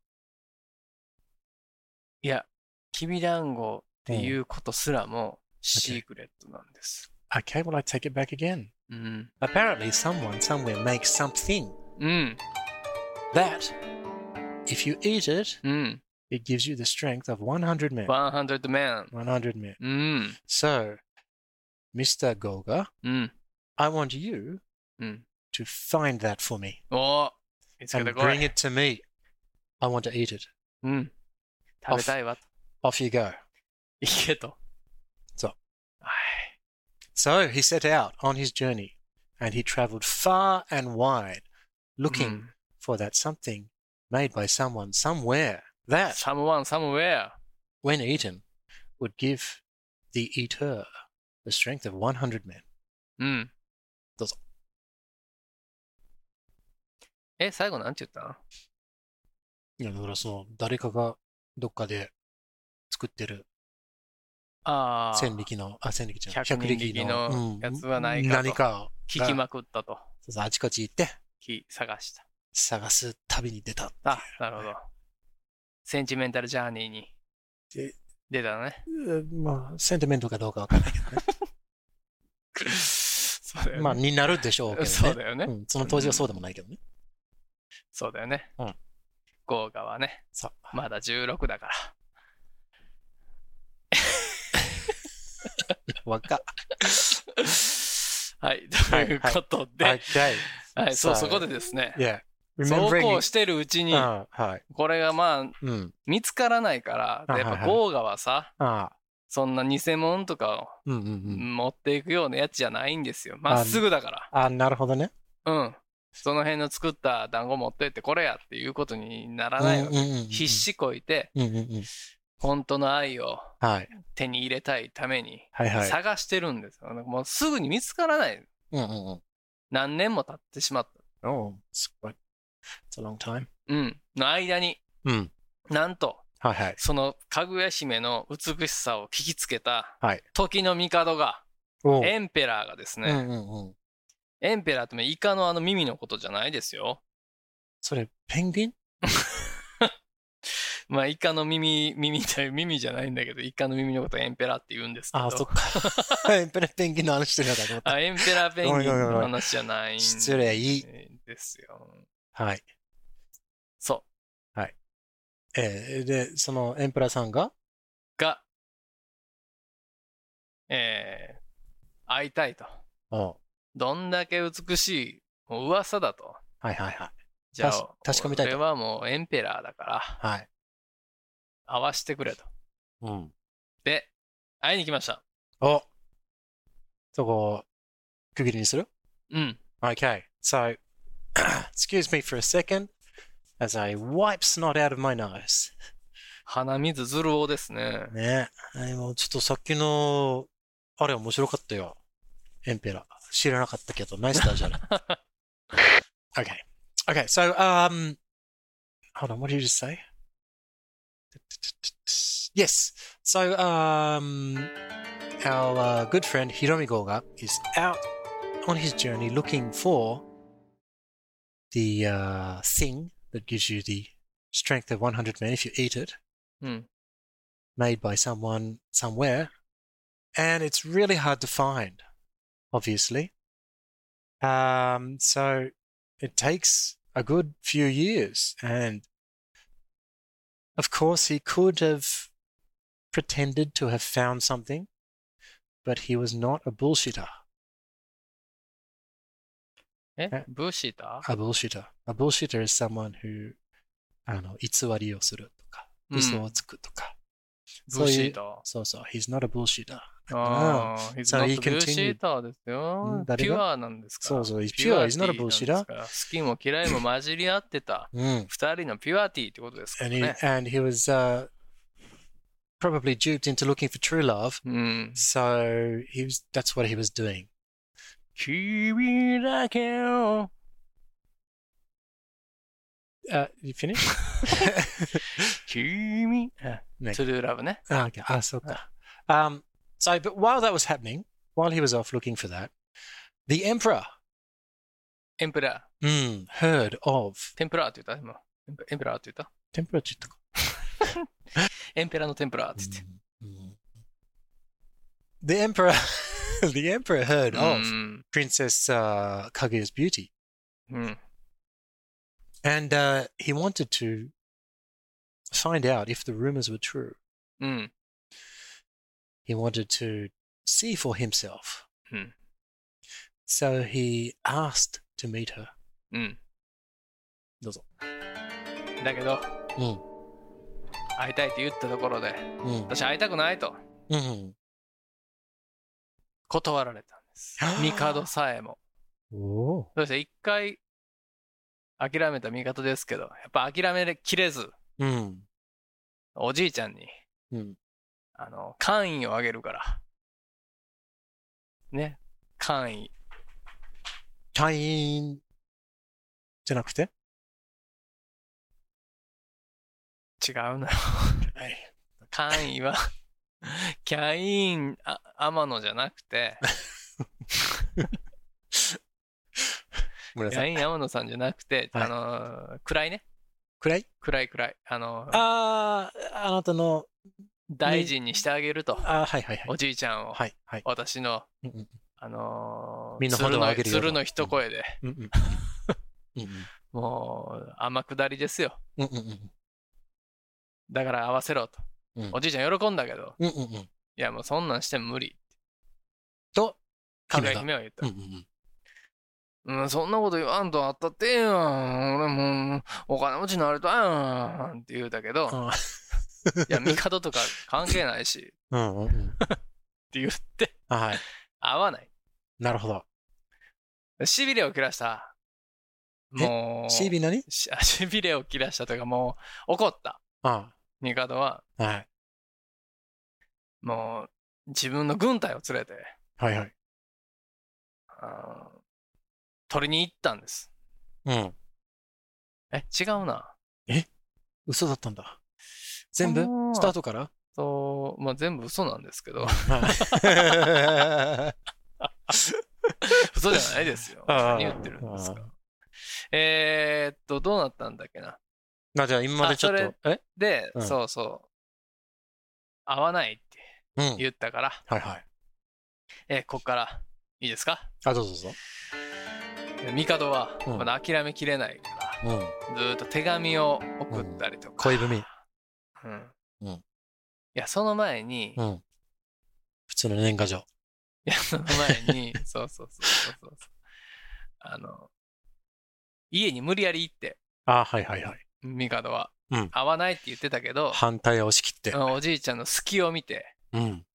いや、きびだんごっていうことすらも シークレットなんです。 Okay, well, I take it back again. うん。 Apparently, someone somewhere makes something うん。 that, if you eat it, うん。 it gives you the strength of 100 men. 100 man。 100 men. うん。 So, Mr. Goga, うん。 I want you うん。 to find that for me おー見つけ and てこ bring い。 it to me. I want to eat it. うん。食べたいわと。 Off you go. 行<laughs> けと。 そう。はい。 So he set out on his journey and he traveled far and wide う looking ん for that something made by someone somewhere that, someone, somewhere. when eaten, would give the eater the strength of 100 men. うん。どうぞ。え、最後なんて言ったのいや、だからその、誰かがどっかで作ってる ああ。千力の、あ、千力じゃない、百人力のうんやつはないかと何かを聞きまくったと。そうそうあちこち行ってき探した。探す旅に出た。あ、なるほど。センチメンタルジャーニーにで出たのね。うんまあ、センティメントかどうかわかんないけどね。<laughs> そうだよね。まあ、になるでしょうけどね。そうだよねうん、その当時はそうでもないけどね。そうだよね。うんゴーガはね。まだ16だから。<laughs> わかはい、ということで、はい、Okay. そう、そこでですね、Yeah. そうこ.うしてるうちに。これがまあ、うん。見つからないから、やっぱゴーガはさ。そんな偽物とかをん。持っていくようなやつじゃないんですよ。まっすぐだから。あなるほどね。うん。その辺の作った団子持ってってこれやっていうことにならないの。うんうんうんうん必。死こいて。本当の愛をはい。手に入れたいためにはいはい。探してるんですよ。もうすぐに見つからない。うんうんうん。何年も経ってしまった。Oh, it's quite, it's a long time. うん。の間に、うん。なんと、はいはい。そのかぐや姫の美しさを聞きつけたはい。時の帝が、エンペラーがですね、うんうんうん。エンペラーってイカのあの耳のことじゃないですよ。それ、ペンギン？<laughs> <laughs> まあ、イカの耳、耳という耳じゃないんだけど、イカの耳のことをエンペラーって言うんですけど。あ、そっか。<laughs> ペンペンギンの話してるのかと思った。あエンペラーペンギンの話じゃないん失礼ですよ。はい。そえーで、そのエンプラさんが？う。が、えー、会いたいと。おうどんだけ美しい、もう噂だと。はいはいはい。じゃあ、確確かめたいと俺はもうエンペラーだから、はい。会わしてくれと。うん。で、会いに来ました。おそこ、区切りにするうん。Okay, so excuse me for a second. as I wipe snot out of my nose. 鼻水ずるおですね。ね。でもちょっとさっきの、あれ面白かったよ。エンペラ。知らなかったけど、ナイスダーじゃない。okay. Okay, so, um, hold on, what did you just say? Yes. So, um, our uh, good friend Hiromi Goga is out on his journey looking for the uh, thing that gives you the strength of 100 men if you eat it Hmm. made by someone somewhere, and it's really hard to find, obviously. Um, so it takes a good few years, and of course, he could have pretended to have found something, but he was not a bullshitter. Eh, ?bullshitter? A bullshitter. A bullshitter is someone who hmm. So so he's not a bullshitter. Oh, ああ、he's so not he bullshitter ですよ。誰ピュアなんですかそうそう、ピュア is not a bullshitter. 好きも嫌いも混じり合ってた。二人のピュアティってことですかね。And he, and he was、uh, probably duped into looking for true love. So he was, that's what he was doing. 君だけを Uh, you finish? 君 ah, トゥルーラブね。Ah, okay. Ah, so. Ah. Um, so, but while that was happening, while he was off looking for that, the emperor. Emperor. Mm, heard of. 天ぷらって言った今。エンペラーって言った天ぷらって言ったか。エンペラの天ぷらって言って。The <laughs> emperor, hmm, hmm. <laughs> the emperor heard of Princess uh, Kaguya's beauty. And uh, he wanted to find out if the rumors were true. Mm. He wanted to see for himself. Hmm. So he asked to meet her. うん。どうぞ。だけど、うん。会いたいって言ったところで、うん。私会いたくないとうん。断られたんです。帝さえも。おーそして一回諦めた帝ですけど、やっぱ諦めきれず、うん。おじいちゃんに、うん。あの、官位をあげるから。ね。官位。会員じゃなくて？違うのよ。はい。官位は、<laughs> キャイン、あ、天野じゃなくて、キ。ャイン天野さんじゃなくて、はいあのー、暗いね。暗い？暗い暗い。あのー、ああ、あなたの、大臣にしてあげると。あーはいはいはい。おじいちゃんを。はいはい。私の、うんうんあのー、身の程鶴のを上げるよと鶴の一声で、うんうん。うん <laughs> もう、天下りですよ。うんうんうんだから合わせろと。うんおじいちゃん喜んだけど、うんうんうん。いやもうそんなんしても無理。と、かぐや姫は言ったうん。うんうん。うん、そんなこと言わんとあったってええやん。俺もう、お金持ちになりたいやん。って言うたけど、あいや、帝とか関係ないし、っうんうんうん。て言って、はい。合わない。なるほど。しびれを切らした。もう、CB 何し <laughs> あしびれを切らしたというか、もう、怒った。あ帝は、あ。はい。もう、自分の軍隊を連れて、はいはい。取りに行ったんです。うん。え、違うな。嘘だったんだ。全部？スタートから？そう、まあ、全部嘘なんですけど、はい。嘘じゃないですよ。何言ってるんですか。えー、っと、どうなったんだっけな。まあじゃあ今までちょっあと、え？で、うんそうそう。合わないってうん。言ったから、はいはい。えーこっから、いいですか？あ、どうぞどうぞ。帝はうんまだ諦めきれないから、うん。ずーっと手紙を送ったりとか。恋文。うん。うんいや、その前に、いうん。普通の年賀状。や、その前に、<laughs> そうそうそうそうそう。あの、家に無理やり行って、あ、はいはいはい。帝は。うん合わないって言ってたけど、反対を押し切ってう。んおじいちゃんの隙を見て、うん。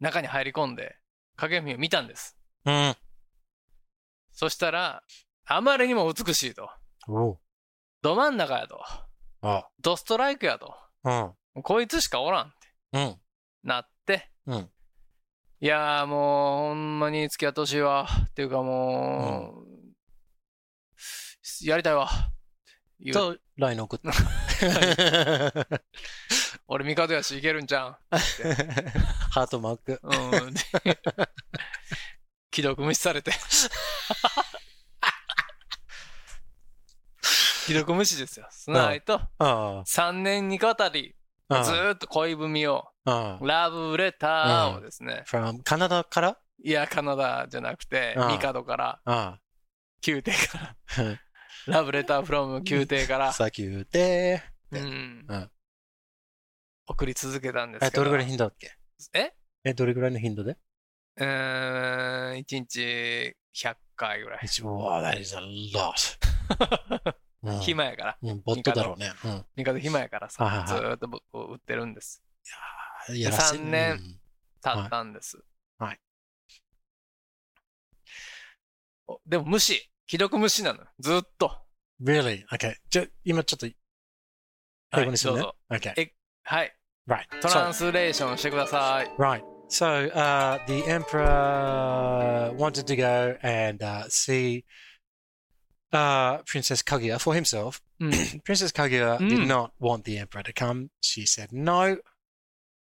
中に入り込んで、影見を見たんです。うん。そしたら、あまりにも美しいと。おう。ど真ん中やと。あドストライクやと。うん。こいつしかおらんってうん。なって、うん。いやーもう、ほんまに付き合ってほしいわ。っていうかもう、やりたいわ。言うと、LINE 送った。<laughs> 俺、帝やし、いけるんじゃん。<laughs> ハートマーク。うん。で <laughs> 既読無視されて。既読無視ですよ。その間と、ああ。3年にわたり、ずーっと恋文を。ラブレターをですね、from カナダから？いや、カナダじゃなくて、ミカドから、あ宮廷から、あ。ラブレターフロム宮廷から、<laughs> さっき言うん。うん。送り続けたんですえ、けど。どれぐらいの頻度だっけ？え？え、どれぐらいの頻度で？うーん、1日100回ぐらい。Wow, that is a lot. うん暇やから。うん、ボットだろうね。うん。暇やからさずーっと僕売ってるんです。やらせ三年うん経ったんです。はい。おでも無視。既読無視なの。ずーっと。Really? Okay. じゃ、今ちょっと、英語にするね。どう Okay. えはい。Right. トラン So, スレーションしてください。right. So, uh, the emperor wanted to go and uh, see uh, Princess Kaguya for himself. Mm. <clears throat> Princess Kaguya mm. did hmm. not want the emperor to come. She said no.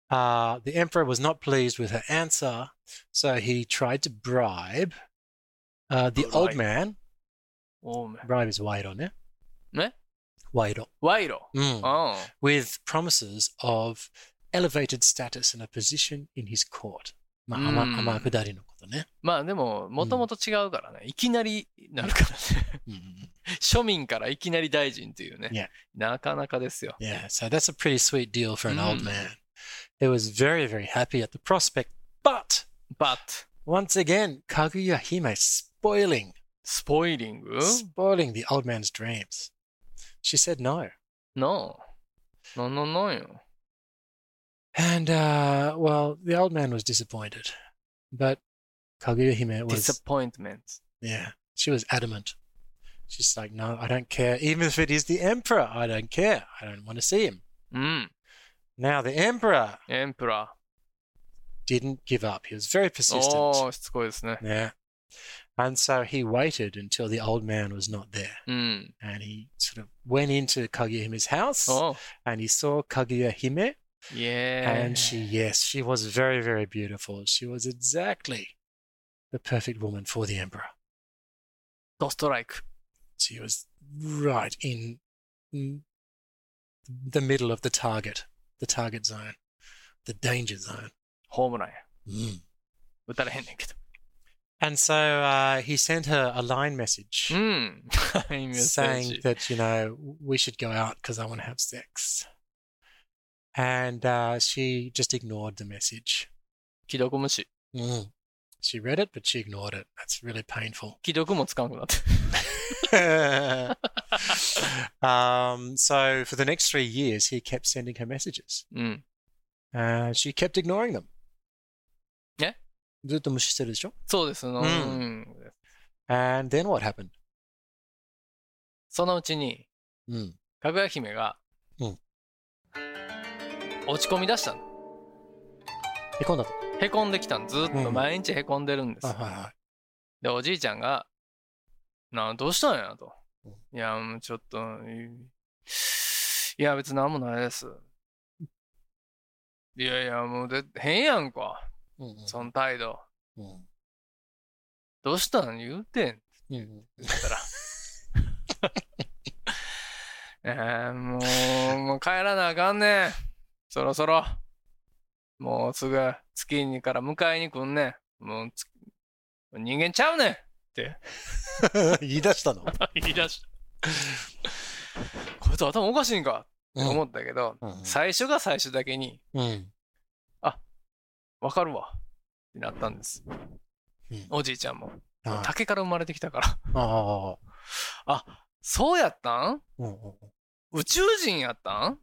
Uh, the emperor was not pleased with her answer, so he tried to bribe uh, the old man. old man. Bribe is wairo, ne? Ne? Wairo. Wairo. Mm. Oh. With promises of elevated status and a position in his court. まあ、うん天天下りのことね。まあでも、もともと違うからね。いきなりなるからね。うん庶民からいきなり大臣っていうね。Yeah. なかなかですよ。Yeah, so that's a pretty sweet deal for an old Mm. man. He was very, very happy at the prospect, but But, once again, Kaguya Hime spoiling, スポイリング spoiling the old man's dreams. She said no. ?No. No, no, no よ。And, uh, well, the old man was disappointed, but Kaguya Hime was. Disappointment. Yeah. She was adamant. She's like, no, I don't care. Even if it is the emperor, I don't care. I don't want to see him. Mm. Now, the emperor. Emperor. Didn't give up. He was very persistent. Oh, it's isn't Yeah. And so he waited until the old man was not there. Mm. And he sort of went into Kaguya Hime's house oh. and he saw Kaguya Hime yeah. And she, yes, she was very, very beautiful. She was exactly the perfect woman for the Emperor. Just. She was right in the middle of the target, the target zone, the danger zone. Hormonai. Mm. And so uh, he sent her a line message mm. <laughs> saying that, you know, we should go out because I want to have sex and uh, she just ignored the message. 既読無視。 Mm. She read it, but she ignored it. That's really painful. <laughs> 既<laughs> 読もつかんくなって。 um, so for the next three years, he kept sending her messages. うん。 Uh, she kept ignoring them. えずっと無視してるでしょそうです。うん。ん And then what happened? そのうちに、うん。かぐや姫が、うん 落ち込み出したの。へこんだと。へこんできたの。ずっとうん毎日へこんでるんです。はいはいはい。で、おじいちゃんが、なあ、どうしたんやとうん。いや、もうちょっと、いいや、別になんもないです。いやいや、もうで、変やんか。うんうんその態度。うんどうしたん？言うてん。ってうんうん言ったら。<laughs> えー、もう、もう帰らなあかんねん。そろそろ。もうすぐ月にから迎えに来んねん。もうつ人間ちゃうねんって <laughs> 言い出したの？<laughs> 言い出した。こいつ頭おかしいんか？って思ったけど、うんうん最初が最初だけに、うん。わかるわってなったんです。うんおじいちゃんも。あ竹から生まれてきたから。あ。あ、そうやったんうん宇宙人やったん？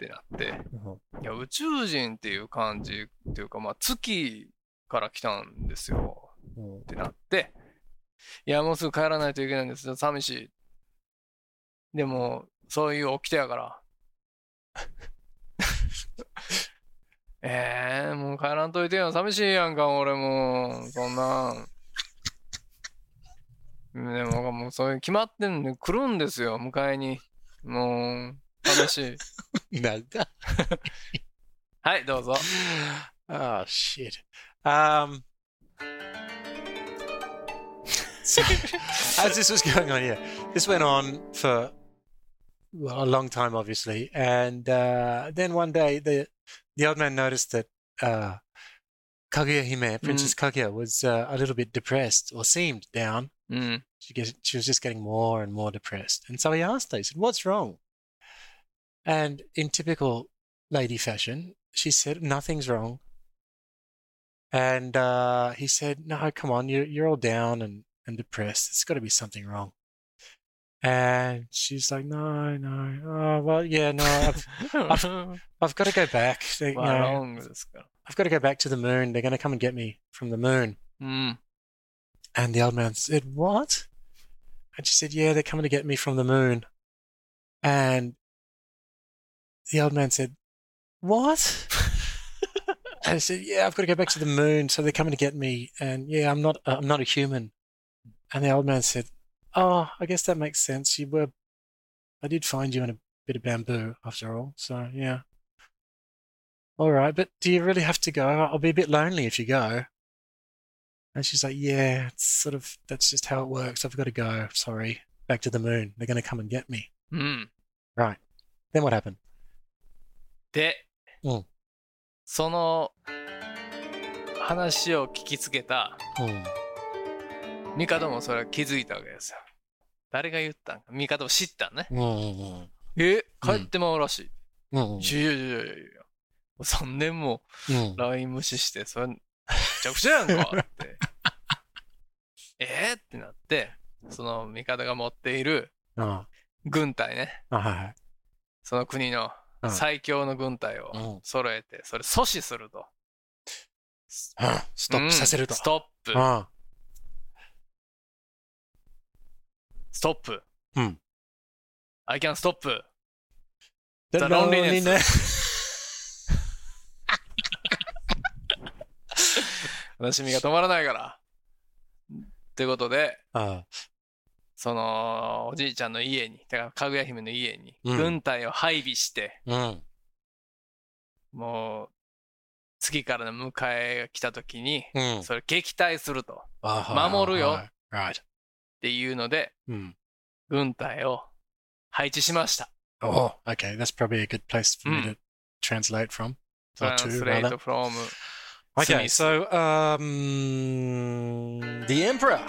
ってなって。うんいや、宇宙人っていう感じっていうか、まあ、月から来たんですようんってなって、いや、もうすぐ帰らないといけないんです。寂しい。でも、そういう起きてやから。<laughs> ええもう帰らんといてよ。寂しいやんか、俺もう。そんなん。でも、もうそういう決まってんで、来るんですよ、迎えに。もう、寂しい。なんだはい、どうぞ。 Oh shit. Um. So, as this was going on, yeah, this went on for well, a long time, obviously, and uh, then one day the the old man noticed that uh, Kaguya Hime, Princess Kaguya, was uh, a little bit depressed or seemed down. うん。 She get, she was just getting more and more depressed, and so he asked her. He said, "What's wrong?" And in typical lady fashion, she said, Nothing's wrong. And uh, he said, No, come on, you're, you're all down and, and depressed. It's got to be something wrong. And she's like, No, no. Oh, well, yeah, no, I've, I've, I've got to go back. They, wow, you know, wrong? I've got to go back to the moon. They're going to come and get me from the moon. Mm. And the old man said, What? And she said, Yeah, they're coming to get me from the moon. And the old man said, What? <laughs> and he said, Yeah, I've got to go back to the moon, so they're coming to get me. And yeah, I'm not, uh, I'm not a human. And the old man said, Oh, I guess that makes sense. You were, I did find you in a bit of bamboo after all. So yeah. All right, but do you really have to go? I'll be a bit lonely if you go. And she's like, Yeah, it's sort of, that's just how it works. I've got to go. Sorry. Back to the moon. They're going to come and get me. うん。Right. Then what happened? で、うんその話を聞きつけた Hmm. 帝もそれは気づいたわけですよ。誰が言ったんか？帝も知ったね。Mm. え？帰ってまうらしい。Mm. いやいやいやいやいや。3年も Mm. LINE 無視して、それめちゃくちゃやんか <laughs> って。え？ーってなって、その帝が持っている Oh. 軍隊ね。Ah. その国のうん最強の軍隊をうん揃えて、それ阻止すると。Ah. Stop うんさせると。ストップ。Ah. ストップ。うん。I can stop. The loneliness. <laughs> 悲しみが止まらないから。ということで、Ah. そのおじいちゃんの家に、だからかぐや姫の家にうん軍隊を配備して、Mm. もう次からの迎えが来た時に、Mm. それ撃退すると Ah, 守るよ。ah. っていうので、Mm. 軍隊を配置しました。Oh, okay. That's probably a good place for me Mm. to translate from. To, Translate from Okay, so um, the emperor,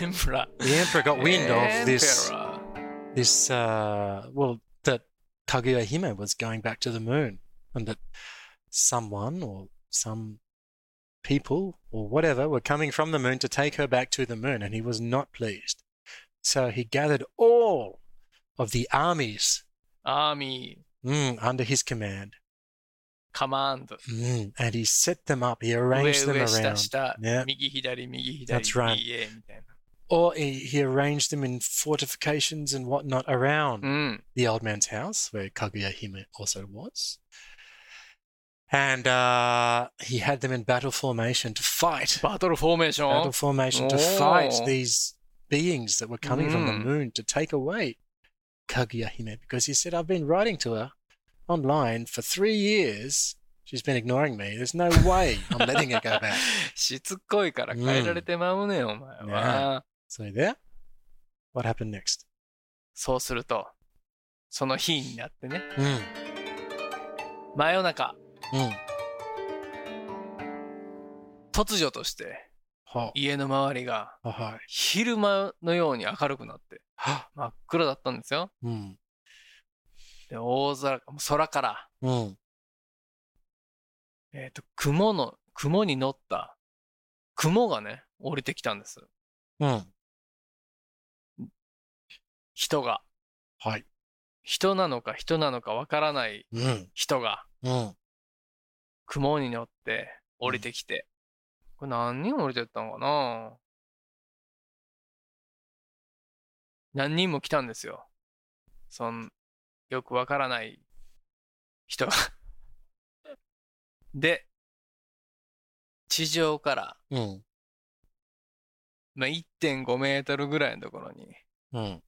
Emperor. the emperor got wind of this Emperor. this uh well that Kaguya Hime was going back to the moon and that someone or some people or whatever were coming from the moon to take her back to the moon and he was not pleased. So he gathered all of the armies アーミー、 mm, under his command カマンド。 mm, and he set them up. He 上 arranged them 上下 around. 下、 Yeah. 右左右左 That's right. 右へみたいな。 Or he, he arranged them in fortifications and whatnot around うん。 the old man's house, where Kaguya Hime also was. And uh, he had them in battle formation to fight. バトルフォーメーショ Battle ン。 formation to Oh. fight these beings that were coming from the Mm. moon to take away Kaguya Hime because he said, I've been writing to her online for three years. She's been ignoring me. There's no way I'm letting her go back. <laughs> しつこいから変えられてまうねん、お前は。 So there. What happened next? そうすると、その日になってね、Mm. 真夜中、Mm. 突如として、Oh. 家の周りが Oh. 昼間のように明るくなって、真っ暗だったんですよ。Mm. で、大空、空から、Mm. えっ、と、雲の、雲に乗った、雲がね、降りてきたんです。Mm. 人が。Hi. 人なのか人なのかわからない Mm. 人が、Mm. 雲に乗って降りてきて、これ何人降りてったのかな？何人も来たんですよ。そん、よくわからない人が。で、地上から、うん。まあ、1.5メートルぐらいのところにうん。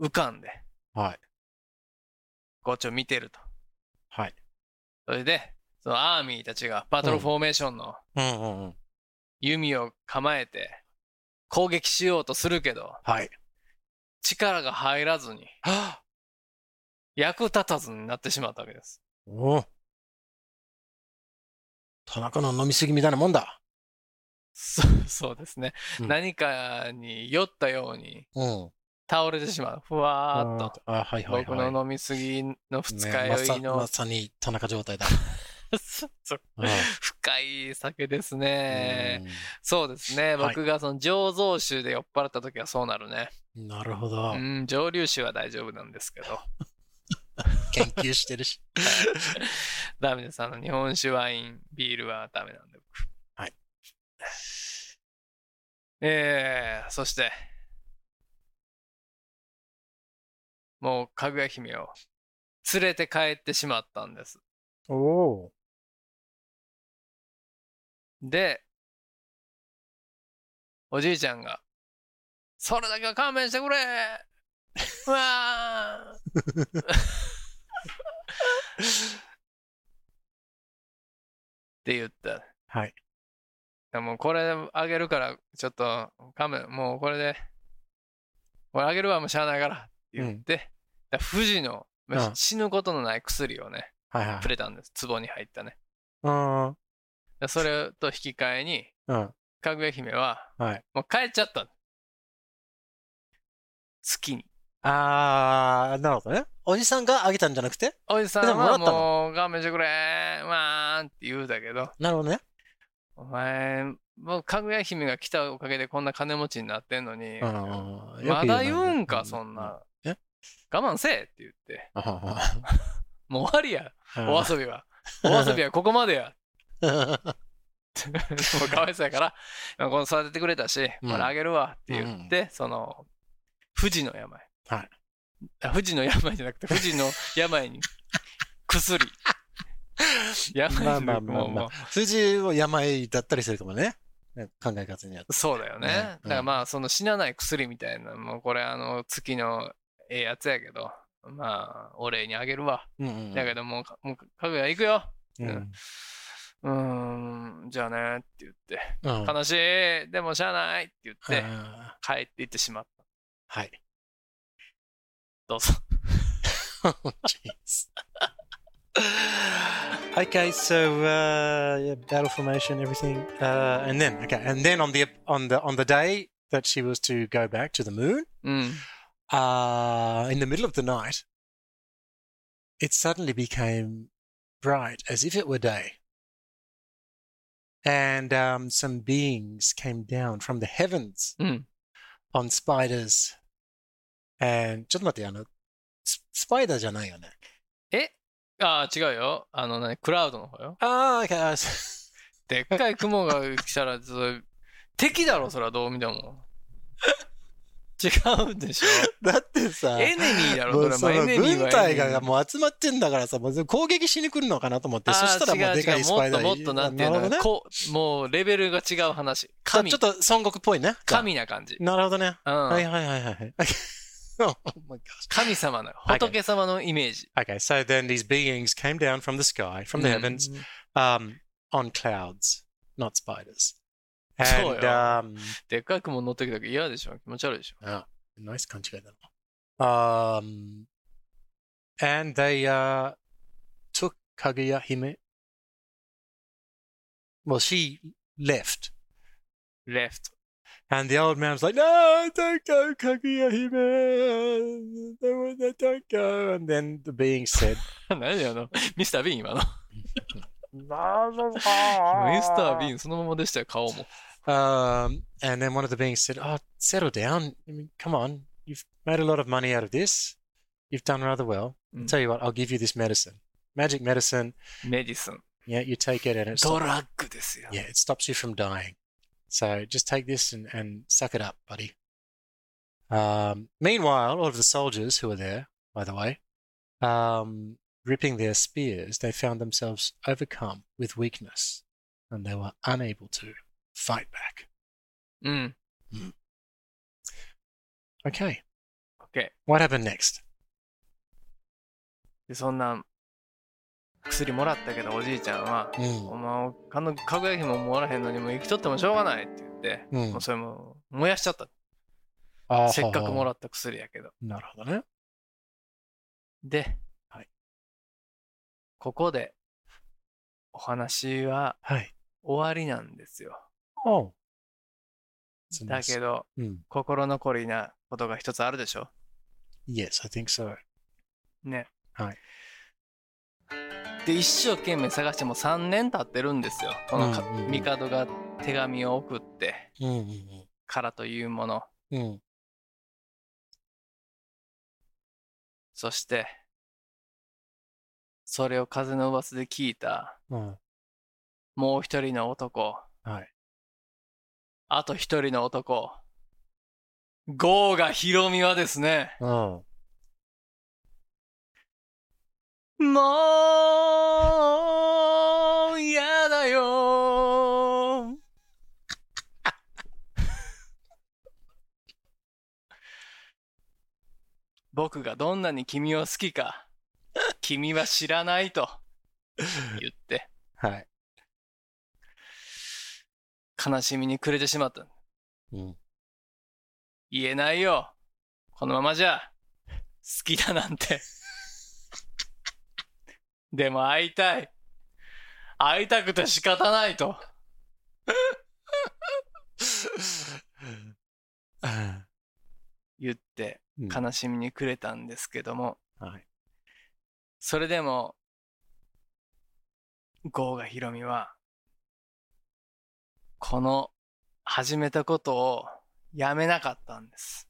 浮かんで、はい。こっちを見てると。はい。それで、そのアーミーたちがバトルフォーメーションのうんうんうん。弓を構えて攻撃しようとするけど、はい。力が入らずには役立たずになってしまったわけです。おお。田中の飲みすぎみたいなもんだ。そ <laughs> そうですね、うん何かに酔ったようにうん。倒れてしまう。ふわーっと。あ、はいはいはい。僕の飲みすぎの二日酔いの、まさに田中状態だ。<laughs> 深い酒ですね。うんそうですね。はい僕がその醸造酒で酔っ払った時はそうなるね。なるほどう。ん、蒸留酒は大丈夫なんですけど。<laughs> 研究してるし。<laughs> ダメです。あの、日本酒、ワイン、ビールはダメなんで、僕。はい。えー、そして、もう、かぐや姫を連れて帰ってしまったんです。おお。で、おじいちゃんが、それだけは勘弁してくれう <laughs> わーって言った。はい。でもうこれあげるから、ちょっと勘弁、もうこれで、これあげるわ、もうしゃあないから言って、だ富士の、まあうん死ぬことのない薬をね、はいはいく。れたんです。壺に入ったね。うん。でそれと引き換えに、うん。かぐや姫は、はい。もう帰っちゃった。月に。あー、なるほどね。おじさんがあげたんじゃなくて？おじさんはもう勘弁してくれわーんって言うだけど、なるほどね。お前、もうかぐや姫が来たおかげでこんな金持ちになってんのに、うんまだ言うんか、そん。な。え我慢せえって言って、もう終わりや、はお遊びは。お遊びはここまでや。<laughs> もうかわいそうやから、まあこの育ててくれたし、うんこれあげるわって言って、その、富士の病。はいあ。富士の病じゃなくて、富士の病に薬。<laughs> 病まあまあまあまあ。数字を病だったりするかもね。考え方によって。そうだよね。ねだからまあ、その死なない薬みたいな、もうこれあの、月のええやつやけど、まあ、お礼にあげるわ。うんうんだけどもうか、もうかぐや行くよ。うんうーん、じゃあねって言って、うん悲しい、でもしゃあないって言って、あ帰っていってしまった。ーはい。どうぞ。Jeez. okay, so uh, yeah, battle formation, everything, uh, and then okay, and then on the on the on the day that she was to go back to the moon, うん。uh, in the middle of the night, it suddenly became bright as if it were day. And um, some beings came down from the heavens うん。 on spiders. And ちょっと待って、あの、ススパイダーじゃないよね。えああ、違うよ。あのね、クラウドの方よ。ああ、okay. あー<laughs> でっかい雲が来たら、それ敵だろ、それはどう見ても。 違うでしょ？<laughs> だってさ、エネミーだろ、もそうそのエネミーは軍隊がもう集まってんだからさ、もう攻撃しに来るのかなと思って、あそしたらもーうでかいスパイダー違もっともっとなんていうの、なるほどね。こうもうレベルが違う話。神ちょっ、と孫悟空っぽいね。神な感じ。なるほどね。うん。はいはいはいはい。<laughs> oh my gosh. 神様の、仏様のイメージ。Okay, so then these beings came down from the sky, from the うん heavens, um, on clouds, not spiders. そう And よ um, でっかい雲乗ってきた時嫌でしょ気持ち悪いでしょ oh, nice country then. Um, and they uh, took Kaguya Hime. Well, she left. left. And the old man was like, No, don't go, Kaguya Hime. No, no, Don't go. And then the being said, 何あの、ミスター・ビーン今の。ミ No, スター・ビーンそのままでしたよ、顔も。Um, and then one of the beings said, "Oh, settle down. I mean, come on. You've made a lot of money out of this. You've done rather well. Mm. I'll tell you what. I'll give you this medicine, magic medicine. Medicine. Yeah, you take it and it stops. Yeah, it stops you from dying. So just take this and, and suck it up, buddy. Um, meanwhile, all of the soldiers who were there, by the way, um, ripping their spears, they found themselves overcome with weakness, and they were unable to fight back. うん。Okay. OK。What happened next? で、そんな、薬もらったけど、おじいちゃんは、Mm. お前、かのかぐや姫ももらへんのに、もう生きとってもしょうがないって言って、うんもうそれも燃やしちゃった。Oh, せっかくもらった薬やけど。なるほどね。で、はいここで、お話ははい。終わりなんですよ。Oh. だけど、うん。心残りなことが一つあるでしょ？Yes, I think so. ね。はい。で、一生懸命探しても3年経ってるんですよ。このか、うんうんうん帝が手紙を送ってうんうんからというもの。うん。うん。そして、それを風の噂で聞いたうん。もう一人の男。はい。あと一人の男。ゴーがヒロミはですね、うん。もう、やだよ。<laughs> 僕がどんなに君を好きか、君は知らないと言って、はい。悲しみに暮れてしまった。うん。言えないよ。このままじゃ、好きだなんて。<laughs> でも会いたい。会いたくて仕方ないと。言ってうん悲しみに暮れたんですけども、はい。それでも、ゴーガヒロミは、この始めたことをやめなかったんです。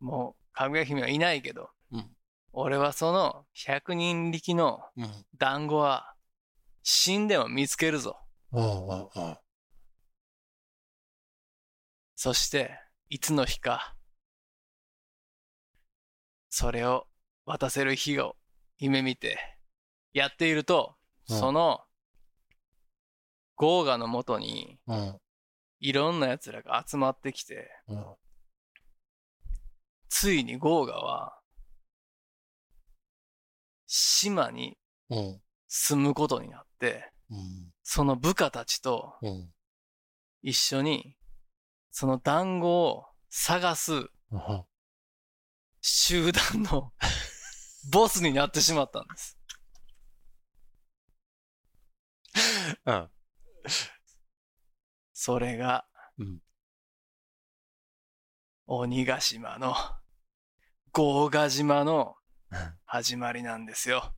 もう、かぐや姫はいないけど、うん俺はその百人力のうん。団子は死んでも見つけるぞ。おうおうおう。そして、いつの日か、それを渡せる日を夢見てやっていると、うんその、ゴーガのもとにうん。いろんな奴らが集まってきて、うん。ついにゴーガは、島にうん。住むことになって、うん。その部下たちとうん。一緒に、その団子を探すうん。集団の <laughs> ボスになってしまったんです。うん。それが、うん鬼ヶ島の、豪華島の始まりなんですよ。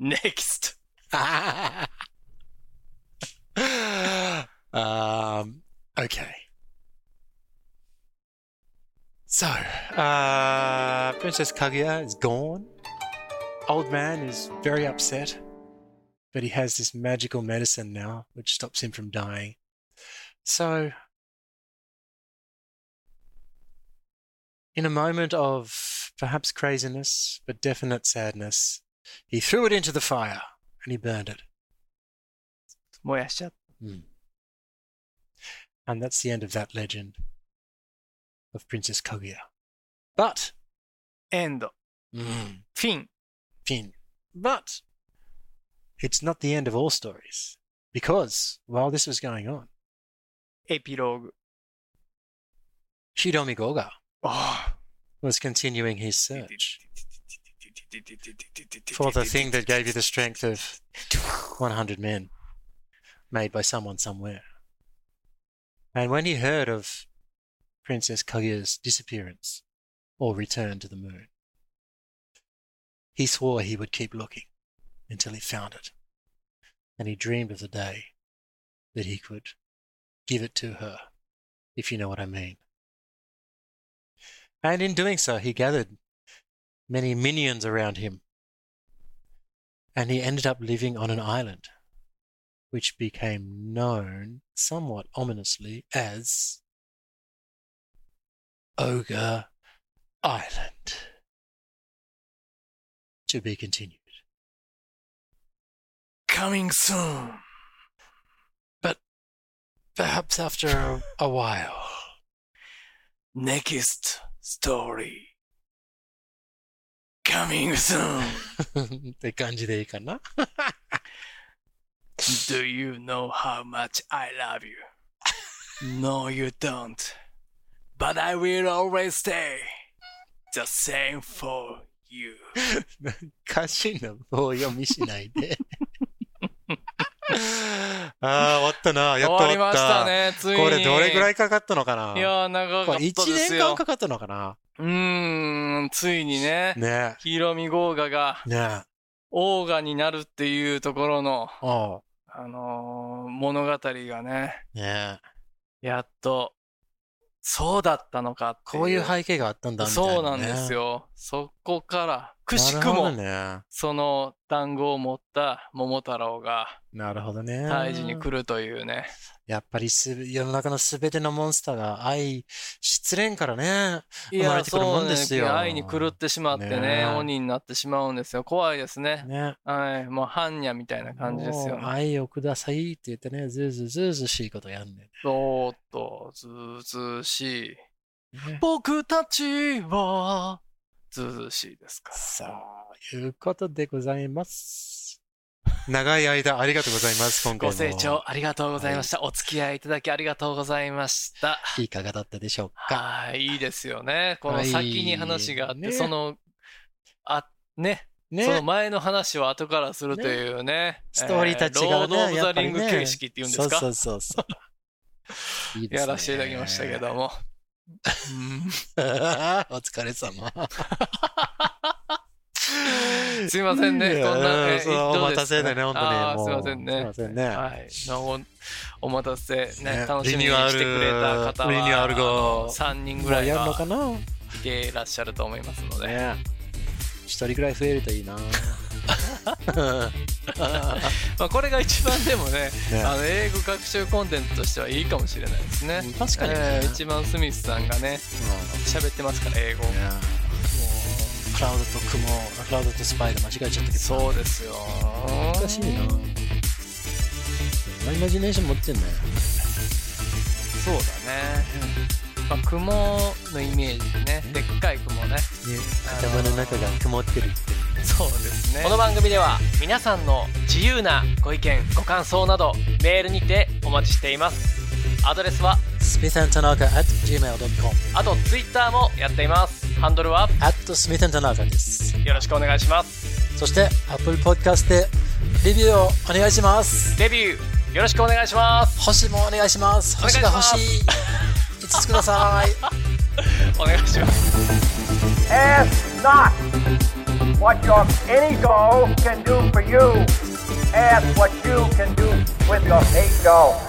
NEXT! um, okay. So, uh, Princess Kaguya is gone. Old man is very upset, but he has this magical medicine now which stops him from dying. So, in a moment of perhaps craziness, but definite sadness, he threw it into the fire and he burned it. Mm. And that's the end of that legend of Princess Kaguya. But. End. Mm. Fin. Fin. But it's not the end of all stories because while this was going on, epilogue Shidomi Goga oh. was continuing his search for the thing that gave you the strength of 100 men made by someone somewhere. And when he heard of Princess Kaguya's disappearance or return to the moon, he swore he would keep looking until he found it. And he dreamed of the day that he could give it to her, if you know what I mean. And in doing so, he gathered many minions around him. And he ended up living on an island which became known somewhat ominously as Ogre Island. To be continued Coming soon. Perhaps after a, a while. Next story. Coming soon. <laughs> って感じでいいかな <laughs> Do you know how much I love you? <laughs> no, you don't. But I will always stay the same for you. 歌詞の棒読みしないで。 ああ、終わったな。やっと終わった。終わりましたね。これどれぐらいかかったのかな？いやー、長かった1ですよ年間。かかったのかな？うーん、ついにね、ねヒロミゴーガがえ。ねえ。オーガになるっていうところの、あのー物語がね、ねえ。やっと、そうだったのかって。こういう背景があったんだみたいな、ね。そうなんですよ。そこから、くしくもね。その団子を持った桃太郎がなるほどね。退治に来るというね。やっぱりす世の中のすべてのモンスターが愛、失恋からね。生まれてくるもそうんねですよ愛に狂ってしまってね、ねえ鬼になってしまうんですよ。怖いですね。ね。はい。もう、般若みたいな感じですよ。愛をくださいって言ってね、ずうずうずうずうしいことやんねそうっと、ずうずうしい。僕たちは、ずうずうしいですから。そういうことでございます。長い間ありがとうございます、今回も。ご清聴ありがとうございました。お付き合いいただきありがとうございました。いかがだったでしょうか？はい、いいですよね。この先に話があって、はいねその、あ、ね、ね。その前の話を後からするというね。ストーリーたちがね、ロード・オブ・ザ・やっぱりねリング形式っていうんですか？そうそうそうそう。<laughs> いいですねやらせていただきましたけど。も。うんお疲れ様。<laughs> すいませんね。こんな、えそうどうですお待たせでね、本当に。すいませんね。すいませんね。はい。おお待たせね、ね楽しみにしてくれた方は、リニューアル後3人ぐらいやるのかがな？いていらっしゃると思いますので。ね一人ぐらい増えるといいな。まあこれが一番でもね、ねあの英語学習コンテンツとしてはいいかもしれないですね。確かにねえー一番スミスさんがね、喋ってますから、英語。もうねクラウドと雲、クラウドとスパイが間違えちゃったけど。そうですよ。おかしいな。イマジネーション持ってんね。そうだね。まあ、雲のイメージね。でっかい雲ね。頭の中が曇ってるって。そうですね。この番組では皆さんの自由なご意見、ご感想などメールにてお待ちしています。アドレスは、smithandtanaka at gmail.com あとツイッターもやっています。ハンドルは？at smithandtanaka です。よろしくお願いします。そして Apple Podcast でレビューをお願いします。デビューよろしくお願いします。星もお願いします。願いします星が欲しい。5つください。お願いします。 Ask not what your any doll can do for you. Ask what you can do with your paid doll.